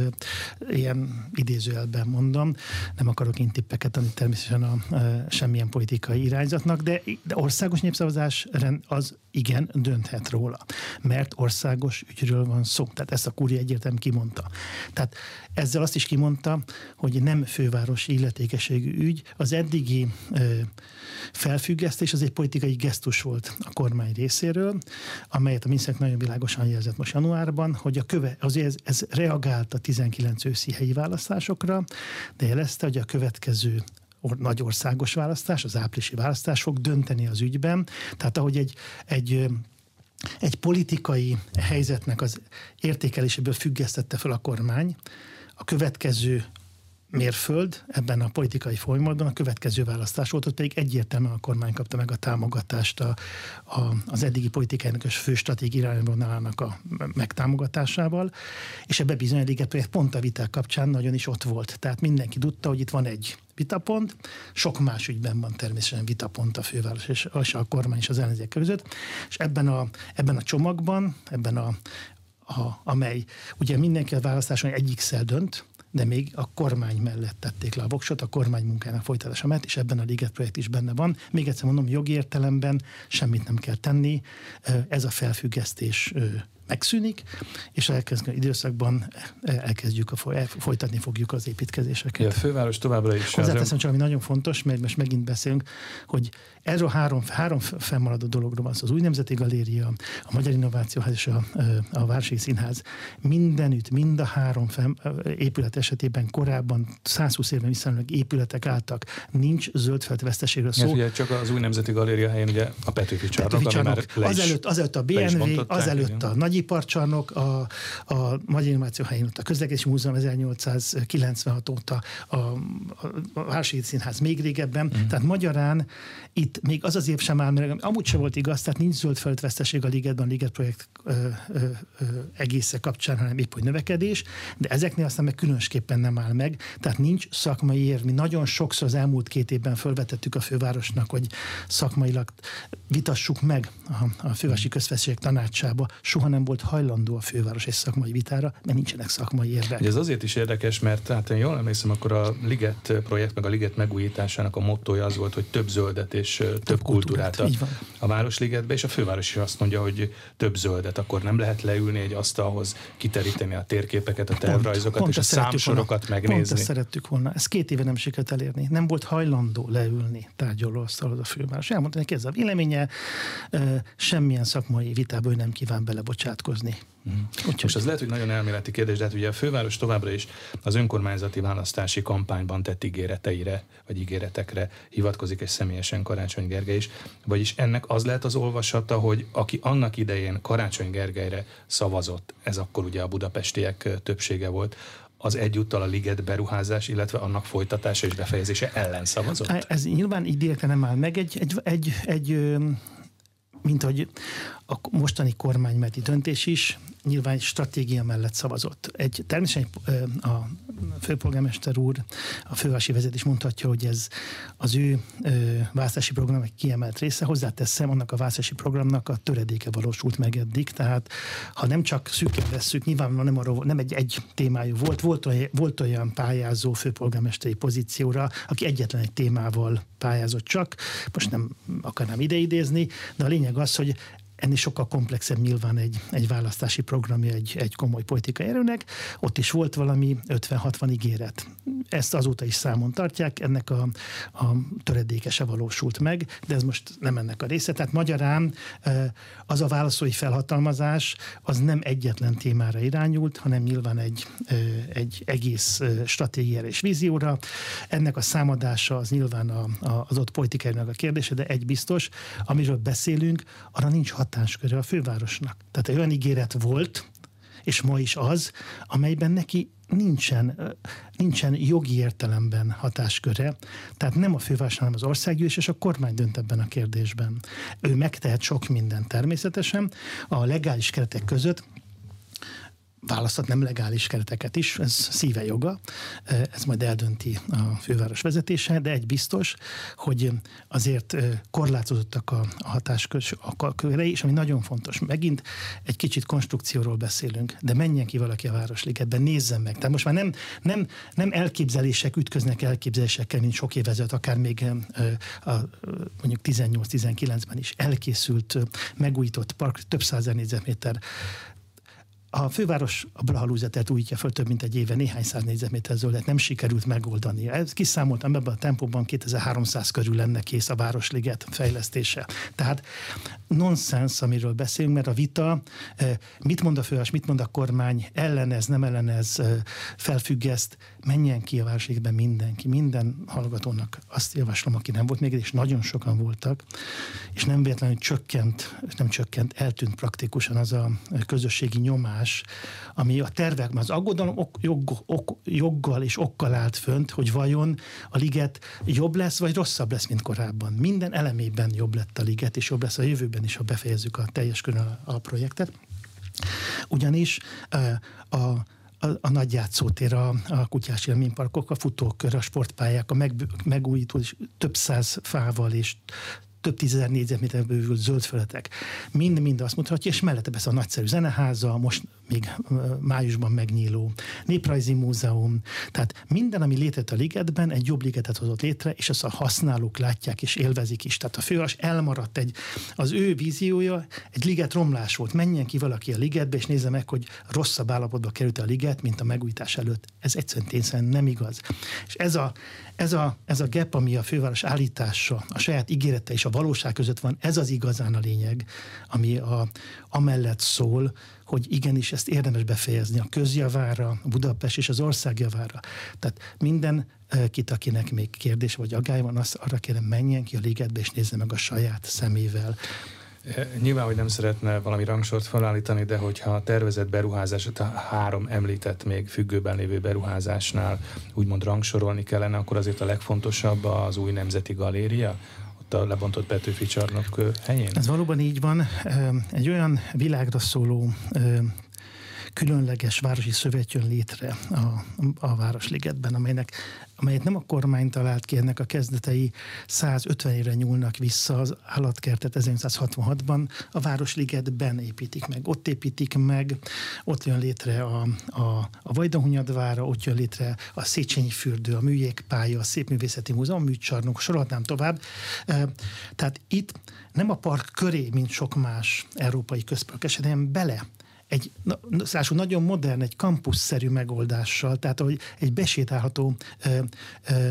Speaker 2: ilyen idézőjelben mondom, nem akarok intippeket adni természetesen a, a semmilyen politikai irányzatnak, de, de országos népszavazás az igen, dönthet róla, mert országos ügyről van szó. Tehát ezt a kúria egyértelműen kimondta. Tehát ezzel azt is kimondta, hogy nem fővárosi illetékességű ügy. Az eddigi ö, felfüggesztés az egy politikai gesztus volt a kormány részéről, amelyet a miniszterek nagyon világosan jelzett most januárban, hogy a köve, azért ez, ez reagált a 19 őszi helyi választásokra, de jelezte, hogy a következő nagy országos választás, az áprilisi választás fog dönteni az ügyben. Tehát ahogy egy, egy egy politikai helyzetnek az értékeléséből függesztette fel a kormány, a következő mérföld ebben a politikai folyamatban. A következő választás volt, ott pedig egyértelműen a kormány kapta meg a támogatást a, a, az eddigi politikának és fő stratégiai irányvonalának a megtámogatásával, és ebbe bizony a pont a viták kapcsán nagyon is ott volt. Tehát mindenki tudta, hogy itt van egy vitapont, sok más ügyben van természetesen vitapont a főváros és, és a kormány és az ellenzék között, és ebben a, ebben a csomagban, ebben a, a, amely ugye mindenki a választáson egyik dönt, de még a kormány mellett tették le a voksot, a kormány munkának folytatása mellett, és ebben a Liget projekt is benne van. Még egyszer mondom, jogi értelemben semmit nem kell tenni, ez a felfüggesztés megszűnik, és elkezdő időszakban elkezdjük a folytatni fogjuk az építkezéseket.
Speaker 1: Ja, a főváros továbbra is.
Speaker 2: Hozzáteszem csak, ami nagyon fontos, mert most megint beszélünk, hogy erről három, három fennmaradó dologról van szó. Az új Nemzeti Galéria, a Magyar Innovációház és a, a Városi Színház mindenütt, mind a három fenn, épület esetében korábban 120 évben viszonylag épületek álltak, nincs zöldfelt veszteségről szó.
Speaker 1: ugye csak az új Nemzeti Galéria helyén ugye a Petőfi csarnok, Petőfi csarnok.
Speaker 2: Azelőtt, azelőtt a BNV, azelőtt a Nagy nagyiparcsarnok, a, a Magyar Innováció helyén ott a Közlekedési Múzeum 1896 óta, a, a, a Városi Színház még régebben. Mm. Tehát magyarán itt még az az év sem áll, mert amúgy sem volt igaz, tehát nincs zöld veszteség a Ligetben, a Liget projekt ö, egésze kapcsán, hanem épp hogy növekedés, de ezeknél aztán meg különösképpen nem áll meg, tehát nincs szakmai érv. Mi nagyon sokszor az elmúlt két évben felvetettük a fővárosnak, hogy szakmailag vitassuk meg a, a fővárosi közfesség tanácsába. Soha nem volt hajlandó a főváros egy szakmai vitára, mert nincsenek szakmai érvek.
Speaker 1: Ez azért is érdekes, mert hát én jól emlékszem, akkor a Liget projekt, meg a Liget megújításának a mottoja az volt, hogy több zöldet és több, kultúrát, a, a Városligetbe, és a főváros is azt mondja, hogy több zöldet, akkor nem lehet leülni egy asztalhoz, kiteríteni a térképeket, a tervrajzokat, pont, pont és a számsorokat volna, megnézni. Pont
Speaker 2: ezt szerettük volna. Ez két éve nem sikerült elérni. Nem volt hajlandó leülni tárgyalóasztalhoz a főváros. Elmondta neki ez a véleménye, semmilyen szakmai vitába ő nem kíván belebocsátkozni.
Speaker 1: Mm. Úgyhogy... Most az lehet, hogy nagyon elméleti kérdés, de hát ugye a főváros továbbra is az önkormányzati választási kampányban tett ígéreteire, vagy ígéretekre hivatkozik, és személyesen Karácsony Gergely is. Vagyis ennek az lehet az olvasata, hogy aki annak idején Karácsony Gergelyre szavazott, ez akkor ugye a budapestiek többsége volt, az egyúttal a liget beruházás, illetve annak folytatása és befejezése ellen szavazott?
Speaker 2: Ez nyilván így nem áll meg. Egy, egy, egy, egy mint hogy a mostani kormánymeti döntés is nyilván stratégia mellett szavazott. Egy, természetesen a főpolgármester úr, a fővárosi vezetés mondhatja, hogy ez az ő választási program egy kiemelt része. Hozzáteszem, annak a választási programnak a töredéke valósult meg eddig, tehát ha nem csak szűkén vesszük, nyilvánvalóan nem, arról, nem egy, egy témájú volt, volt olyan, volt olyan pályázó főpolgármesteri pozícióra, aki egyetlen egy témával pályázott csak, most nem akarnám ideidézni, de a lényeg az, hogy ennél sokkal komplexebb nyilván egy, egy választási programja egy, egy komoly politikai erőnek. Ott is volt valami 50-60 ígéret. Ezt azóta is számon tartják, ennek a, a töredékese valósult meg, de ez most nem ennek a része. Tehát magyarán az a válaszói felhatalmazás az nem egyetlen témára irányult, hanem nyilván egy, egy egész stratégiára és vízióra. Ennek a számadása az nyilván a, a, az ott politikai a kérdése, de egy biztos, amiről beszélünk, arra nincs hatásköre a fővárosnak. Tehát olyan ígéret volt, és ma is az, amelyben neki nincsen, nincsen jogi értelemben hatásköre, tehát nem a főváros, hanem az országgyűlés és a kormány dönt ebben a kérdésben. Ő megtehet sok mindent természetesen, a legális keretek között választhat nem legális kereteket is, ez szíve joga, ez majd eldönti a főváros vezetése, de egy biztos, hogy azért korlátozottak a, hatáskörei, és ami nagyon fontos, megint egy kicsit konstrukcióról beszélünk, de menjen ki valaki a Városligetben, nézzen meg. Tehát most már nem, nem, nem elképzelések ütköznek elképzelésekkel, mint sok évezet, akár még a, mondjuk 18-19-ben is elkészült, megújított park, több százer négyzetméter a főváros a Blahalúzetet újítja föl több mint egy éve, néhány száz négyzetméter zöldet nem sikerült megoldani. Ez kiszámoltam, ebben a tempóban 2300 körül lenne kész a Városliget fejlesztése. Tehát nonsens, amiről beszélünk, mert a vita, eh, mit mond a főváros, mit mond a kormány, ellenez, nem ellenez, eh, felfüggeszt, menjen ki a Városligetben mindenki, minden hallgatónak azt javaslom, aki nem volt még, és nagyon sokan voltak, és nem véletlenül csökkent, nem csökkent, eltűnt praktikusan az a közösségi nyomás, nyomás, ami a tervek, az aggodalom ok, jog, ok, joggal és okkal állt fönt, hogy vajon a liget jobb lesz, vagy rosszabb lesz, mint korábban. Minden elemében jobb lett a liget, és jobb lesz a jövőben is, ha befejezzük a teljes körül a, a projektet. Ugyanis a, a a, a nagy játszótér, a, a kutyás élményparkok, a futókör, a sportpályák, a meg, megújító és több száz fával és több tízezer négyzetméter bővült zöld feletek. Mind-mind azt mutatja, és mellette beszél a nagyszerű zeneháza, most még májusban megnyíló néprajzi múzeum. Tehát minden, ami létezett a ligetben, egy jobb ligetet hozott létre, és ezt a használók látják és élvezik is. Tehát a főváros elmaradt egy, az ő víziója egy liget romlás volt. Menjen ki valaki a ligetbe, és nézze meg, hogy rosszabb állapotba került a liget, mint a megújítás előtt. Ez egyszerűen tényszerűen nem igaz. És ez a, ez a, ez a gap, ami a főváros állítása, a saját ígérete és a valóság között van, ez az igazán a lényeg, ami a, amellett szól, hogy igenis ezt érdemes befejezni a közjavára, a Budapest és az ország javára. Tehát minden kit, akinek még kérdés vagy agály van, azt arra kérem menjen ki a ligetbe és nézze meg a saját szemével
Speaker 1: Nyilván, hogy nem szeretne valami rangsort felállítani, de hogyha a tervezett beruházásot a három említett még függőben lévő beruházásnál úgymond rangsorolni kellene, akkor azért a legfontosabb az új Nemzeti Galéria, ott a lebontott Petőfi csarnok helyén?
Speaker 2: Ez valóban így van. Egy olyan világra szóló különleges városi szövet jön létre a, a Városligetben, amelynek, amelyet nem a kormány talált ki, ennek a kezdetei 150 évre nyúlnak vissza az állatkertet 1966-ban a Városligetben építik meg. Ott építik meg, ott jön létre a, a, a Vajdahunyadvára, ott jön létre a Széchenyi fürdő, a műjégpálya, a Szépművészeti Múzeum, a műcsarnok, sorolhatnám tovább. Tehát itt nem a park köré, mint sok más európai közpark esetén, bele egy szású nagyon modern, egy kampuszszerű megoldással, tehát hogy egy besétálható, ö, ö,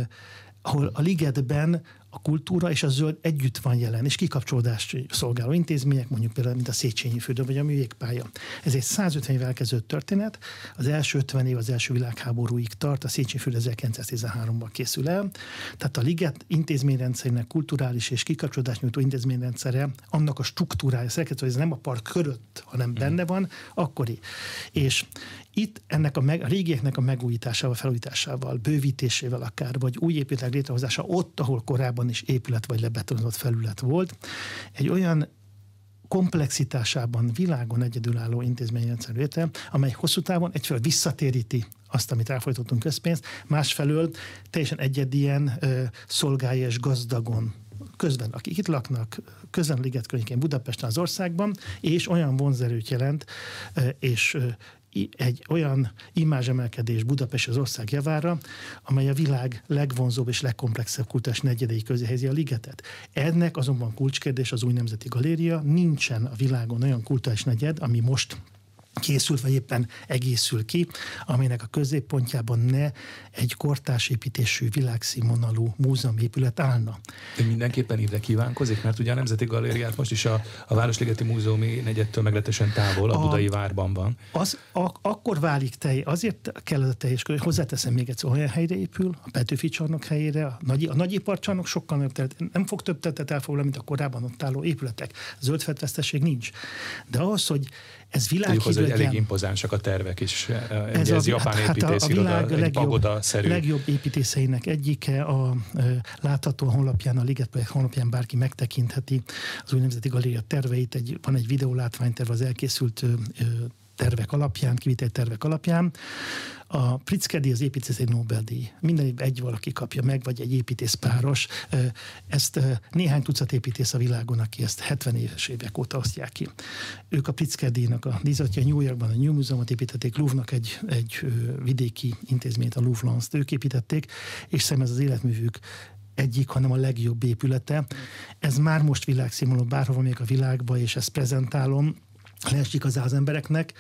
Speaker 2: ahol a ligetben a kultúra és a zöld együtt van jelen, és kikapcsolódást szolgáló intézmények, mondjuk például, mint a Széchenyi fürdő vagy a műjégpálya. Ez egy 150 évvel kezdődött történet, az első 50 év az első világháborúig tart, a Széchenyi fürdő 1913-ban készül el, tehát a Liget intézményrendszerének kulturális és kikapcsolódást nyújtó intézményrendszere, annak a struktúrája, szerkezet, hogy ez nem a park körött, hanem mhm. benne van, akkori. És itt ennek a, meg, a régieknek a megújításával, felújításával, bővítésével akár, vagy új épületek létrehozása ott, ahol korábban is épület vagy lebetonozott felület volt, egy olyan komplexitásában világon egyedülálló intézményrendszer léte, amely hosszú távon egyfelől visszatéríti azt, amit elfolytottunk közpénzt, másfelől teljesen egyedien szolgálja és gazdagon közben, akik itt laknak, közben Liget környékén Budapesten az országban, és olyan vonzerőt jelent, és egy olyan imázsemelkedés Budapest az ország javára, amely a világ legvonzóbb és legkomplexebb kultúrás negyedei közé helyezi a ligetet. Ennek azonban kulcskérdés az új nemzeti galéria. Nincsen a világon olyan kultúrás negyed, ami most készült, vagy éppen egészül ki, aminek a középpontjában ne egy kortárs építésű világszínvonalú múzeumépület állna.
Speaker 1: De mindenképpen ide kívánkozik, mert ugye a Nemzeti Galériát most is a, a Városligeti Múzeumi negyedtől meglehetősen távol, a, a Budai Várban van.
Speaker 2: Az, a, akkor válik tej, azért kell a teljes hozzáteszem még egyszer, olyan helyre épül, a Petőfi csarnok helyére, a, nagy, a nagyiparcsarnok sokkal nagyobb terület, nem fog több területet elfoglalni, mint a korábban ott álló épületek. Zöld nincs. De ahhoz, hogy ez világhírű
Speaker 1: hogy elég impozánsak a tervek is. Ez, ez a, japán hát, építész hát a, világ legjobb,
Speaker 2: legjobb építészeinek egyike, a, a látható honlapján, a Liget Projekt honlapján bárki megtekintheti az úgynevezett galéria terveit. Egy, van egy videólátványterv az elkészült tervek alapján, kivitelt tervek alapján. A Pritzker az építész egy Nobel-díj. Minden évben egy valaki kapja meg, vagy egy építész páros. Ezt néhány tucat építész a világon, aki ezt 70 éves évek óta osztják ki. Ők a Pritzker díjnak a díjatja New Yorkban a New Museumot építették, Louvre-nak egy, egy vidéki intézményt, a Louvre Lens-t ők építették, és szerintem ez az életművük egyik, hanem a legjobb épülete. Ez már most világszínvonalú bárhova még a világba, és ezt prezentálom, leesik az az embereknek,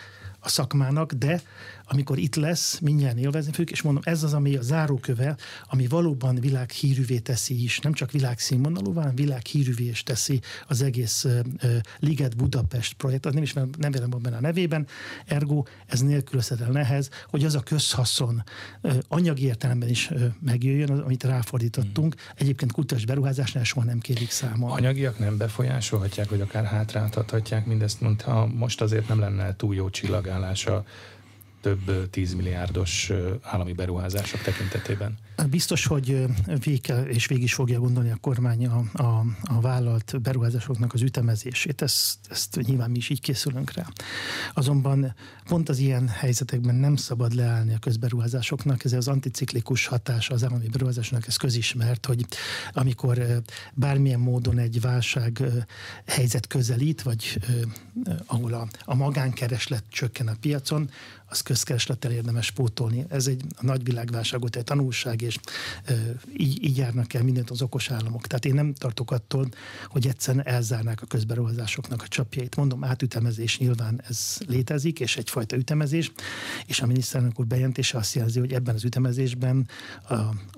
Speaker 2: a szakmának, de amikor itt lesz, mindjárt élvezni fogjuk, és mondom, ez az, ami a záróköve, ami valóban világhírűvé teszi is, nem csak világszínvonalú, hanem világhírűvé is teszi az egész uh, Liget Budapest projekt, az nem is nem vélem benne a nevében, ergo ez nélkülözhetetlen nehez, hogy az a közhaszon uh, anyagi értelemben is uh, megjöjjön, amit ráfordítottunk. Hmm. Egyébként kultúrás beruházásnál soha nem kérik számon.
Speaker 1: Anyagiak nem befolyásolhatják, vagy akár hátráltathatják mindezt, mondta, most azért nem lenne túl jó csillagállása több tízmilliárdos állami beruházások tekintetében?
Speaker 2: Biztos, hogy végig és végig is fogja gondolni a kormány a, a, a vállalt beruházásoknak az ütemezését. Ezt, ezt nyilván mi is így készülünk rá. Azonban pont az ilyen helyzetekben nem szabad leállni a közberuházásoknak, ez az anticiklikus hatása az állami beruházásoknak, ez közismert, hogy amikor bármilyen módon egy válság helyzet közelít, vagy ahol a, a magánkereslet csökken a piacon, az közkereslettel érdemes pótolni. Ez egy a nagy világválságot egy tanulság, és így, így járnak el mindent az okos államok. Tehát én nem tartok attól, hogy egyszerűen elzárnák a közberuházásoknak a csapjait. Mondom, átütemezés nyilván ez létezik, és egyfajta ütemezés, és a miniszterelnök úr bejelentése azt jelzi, hogy ebben az ütemezésben a,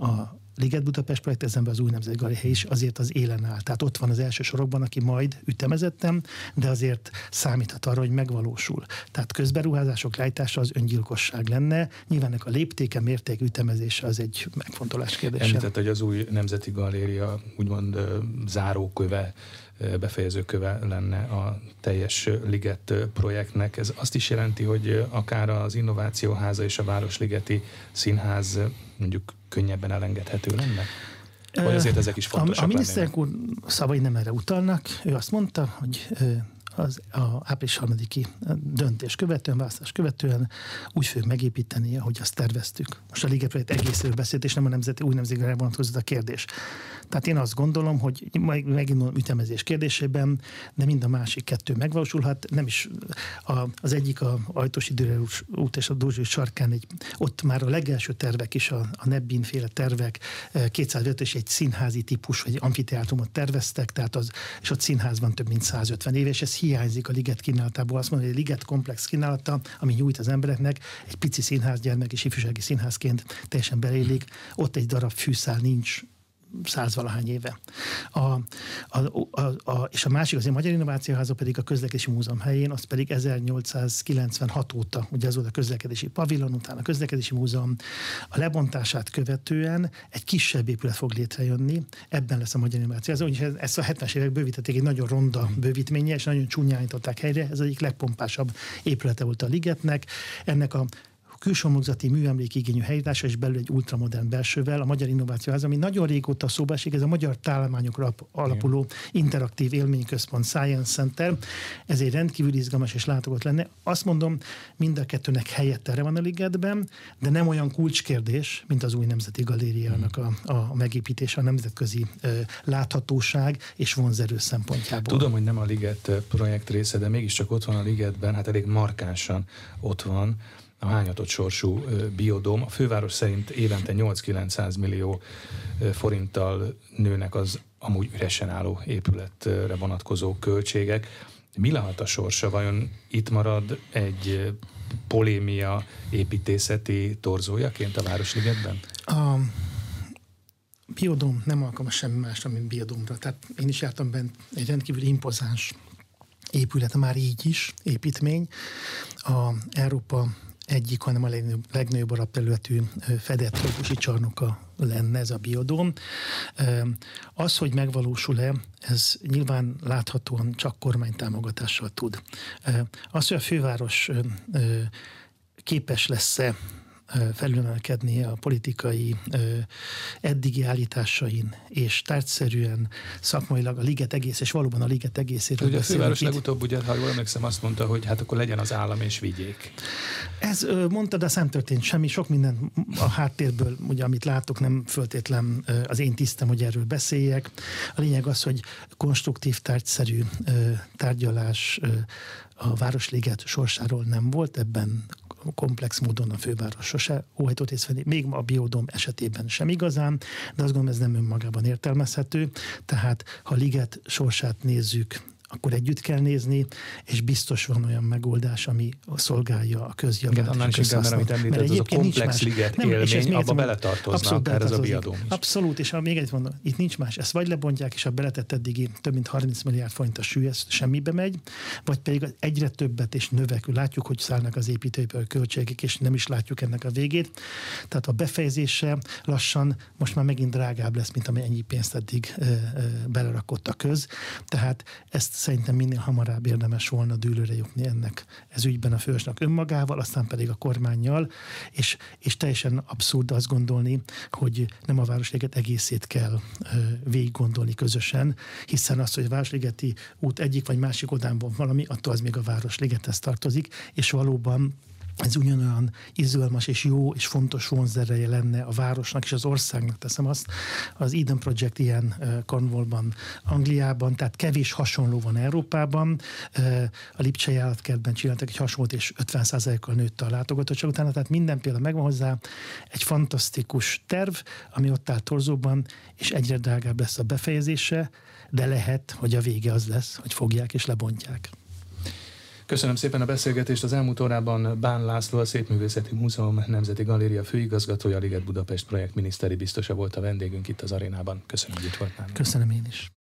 Speaker 2: a Liget Budapest projekt, ezenben az új nemzeti galéria is azért az élen áll. Tehát ott van az első sorokban, aki majd ütemezettem, de azért számíthat arra, hogy megvalósul. Tehát közberuházások lejtása az öngyilkosság lenne. Nyilván a léptéke, mérték ütemezése az egy megfontolás kérdése.
Speaker 1: Említett, hogy az új nemzeti galéria úgymond záróköve befejezőköve lenne a teljes Liget projektnek. Ez azt is jelenti, hogy akár az Innovációháza és a Városligeti Színház mondjuk könnyebben elengedhető lenne? Vagy azért ezek is fontosak
Speaker 2: A, a miniszterek úr szavai nem erre utalnak. Ő azt mondta, hogy az a április harmadiki döntés követően, választás követően úgy fogjuk megépíteni, ahogy azt terveztük. Most a Liga projekt egészről beszélt, és nem a nemzeti, új nemzetre vonatkozott a kérdés. Tehát én azt gondolom, hogy megint ütemezés kérdésében, de mind a másik kettő megvalósulhat. Nem is a, az egyik a Ajtósi út és a Dózsai sarkán, egy, ott már a legelső tervek is, a, a Nebbin féle tervek, 205 és egy színházi típus, vagy amfiteátrumot terveztek, tehát az, és ott színházban több mint 150 éve, és ez hiányzik a Liget kínálatából. Azt mondom, hogy a Liget komplex kínálata, ami nyújt az embereknek, egy pici színház, gyermek és ifjúsági színházként teljesen belélik. Ott egy darab fűszál nincs, százvalahány éve. A, a, a, a, és a másik, az a Magyar Innovációháza pedig a közlekedési múzeum helyén, az pedig 1896 óta, ugye az volt a közlekedési pavilon, utána a közlekedési múzeum, a lebontását követően egy kisebb épület fog létrejönni, ebben lesz a Magyar Innovációháza, úgyhogy ezt a 70-es évek bővítették egy nagyon ronda bővítménye, és nagyon csúnyányították helyre, ez egyik legpompásabb épülete volt a ligetnek. Ennek a külső műemlékigényű helyítása és belül egy ultramodern belsővel, a Magyar Innovációház, ami nagyon régóta szóba esik, ez a magyar találmányokra alapuló interaktív élményközpont Science Center. Ez egy rendkívül izgalmas és látogat lenne. Azt mondom, mind a kettőnek helyett erre van a ligetben, de nem olyan kulcskérdés, mint az új Nemzeti Galériának a, a megépítése, a nemzetközi ö, láthatóság és vonzerő szempontjából.
Speaker 1: Tudom, hogy nem a liget projekt része, de mégiscsak ott van a ligetben, hát elég markánsan ott van a hányatott sorsú biodóm. A főváros szerint évente 8-900 millió forinttal nőnek az amúgy üresen álló épületre vonatkozó költségek. Mi lehet a sorsa? Vajon itt marad egy polémia építészeti torzójaként a Városligetben? A
Speaker 2: biodóm nem alkalmas semmi másra, mint biodómra. Tehát én is jártam bent egy rendkívül impozáns épület, már így is, építmény. A Európa egyik, hanem a legnagyobb, legnagyobb arab területű fedett trópusi csarnoka lenne ez a biodóm. Az, hogy megvalósul-e, ez nyilván láthatóan csak kormánytámogatással tud. Az, hogy a főváros képes lesz-e felülemelkedni a politikai eddigi állításain, és tárgyszerűen szakmailag a liget egész, és valóban a liget egészéről
Speaker 1: Ugye a főváros legutóbb, ugye, ha jól emlékszem, azt mondta, hogy hát akkor legyen az állam és vigyék.
Speaker 2: Ez mondta, de nem történt semmi, sok minden a háttérből, ugye, amit látok, nem föltétlen az én tisztem, hogy erről beszéljek. A lényeg az, hogy konstruktív, tárgyszerű tárgyalás a Városliget sorsáról nem volt, ebben komplex módon a főváros sose óhajtott részt venni, még a biodom esetében sem igazán, de azt gondolom ez nem önmagában értelmezhető, tehát ha liget sorsát nézzük akkor együtt kell nézni, és biztos van olyan megoldás, ami szolgálja a közjavát. Igen,
Speaker 1: annál is inkább, mert amit említett, az a komplex liget nem, élmény, és abba beletartozna akár ez a biadóm is.
Speaker 2: Abszolút, és még egy mondom, itt nincs más, ezt vagy lebontják, és a beletett eddigi több mint 30 milliárd forint a sű, ez semmibe megy, vagy pedig egyre többet és növekül. Látjuk, hogy szállnak az építőipar költségek, és nem is látjuk ennek a végét. Tehát a befejezése lassan most már megint drágább lesz, mint amennyi pénzt eddig ö, ö, belerakott a köz. Tehát ezt szerintem minél hamarabb érdemes volna dűlőre jutni ennek ez ügyben a fősnak önmagával, aztán pedig a kormányjal, és, és teljesen abszurd azt gondolni, hogy nem a Városliget egészét kell végig gondolni közösen, hiszen az, hogy a Városligeti út egyik vagy másik odánban valami, attól az még a Városligethez tartozik, és valóban ez ugyanolyan izgalmas és jó és fontos vonzereje lenne a városnak és az országnak, teszem azt. Az Eden Project ilyen Cornwallban, Angliában, tehát kevés hasonló van Európában. A Lipcsei állatkertben csináltak egy hasonlót, és 50%-kal nőtt a látogatottság utána, tehát minden példa megvan hozzá. Egy fantasztikus terv, ami ott áll torzóban, és egyre drágább lesz a befejezése, de lehet, hogy a vége az lesz, hogy fogják és lebontják.
Speaker 1: Köszönöm szépen a beszélgetést. Az elmúlt órában Bán László, a Szépművészeti Múzeum Nemzeti Galéria főigazgatója, Liget Budapest projekt miniszteri biztosa volt a vendégünk itt az arénában. Köszönöm, hogy itt volt
Speaker 2: Köszönöm én is.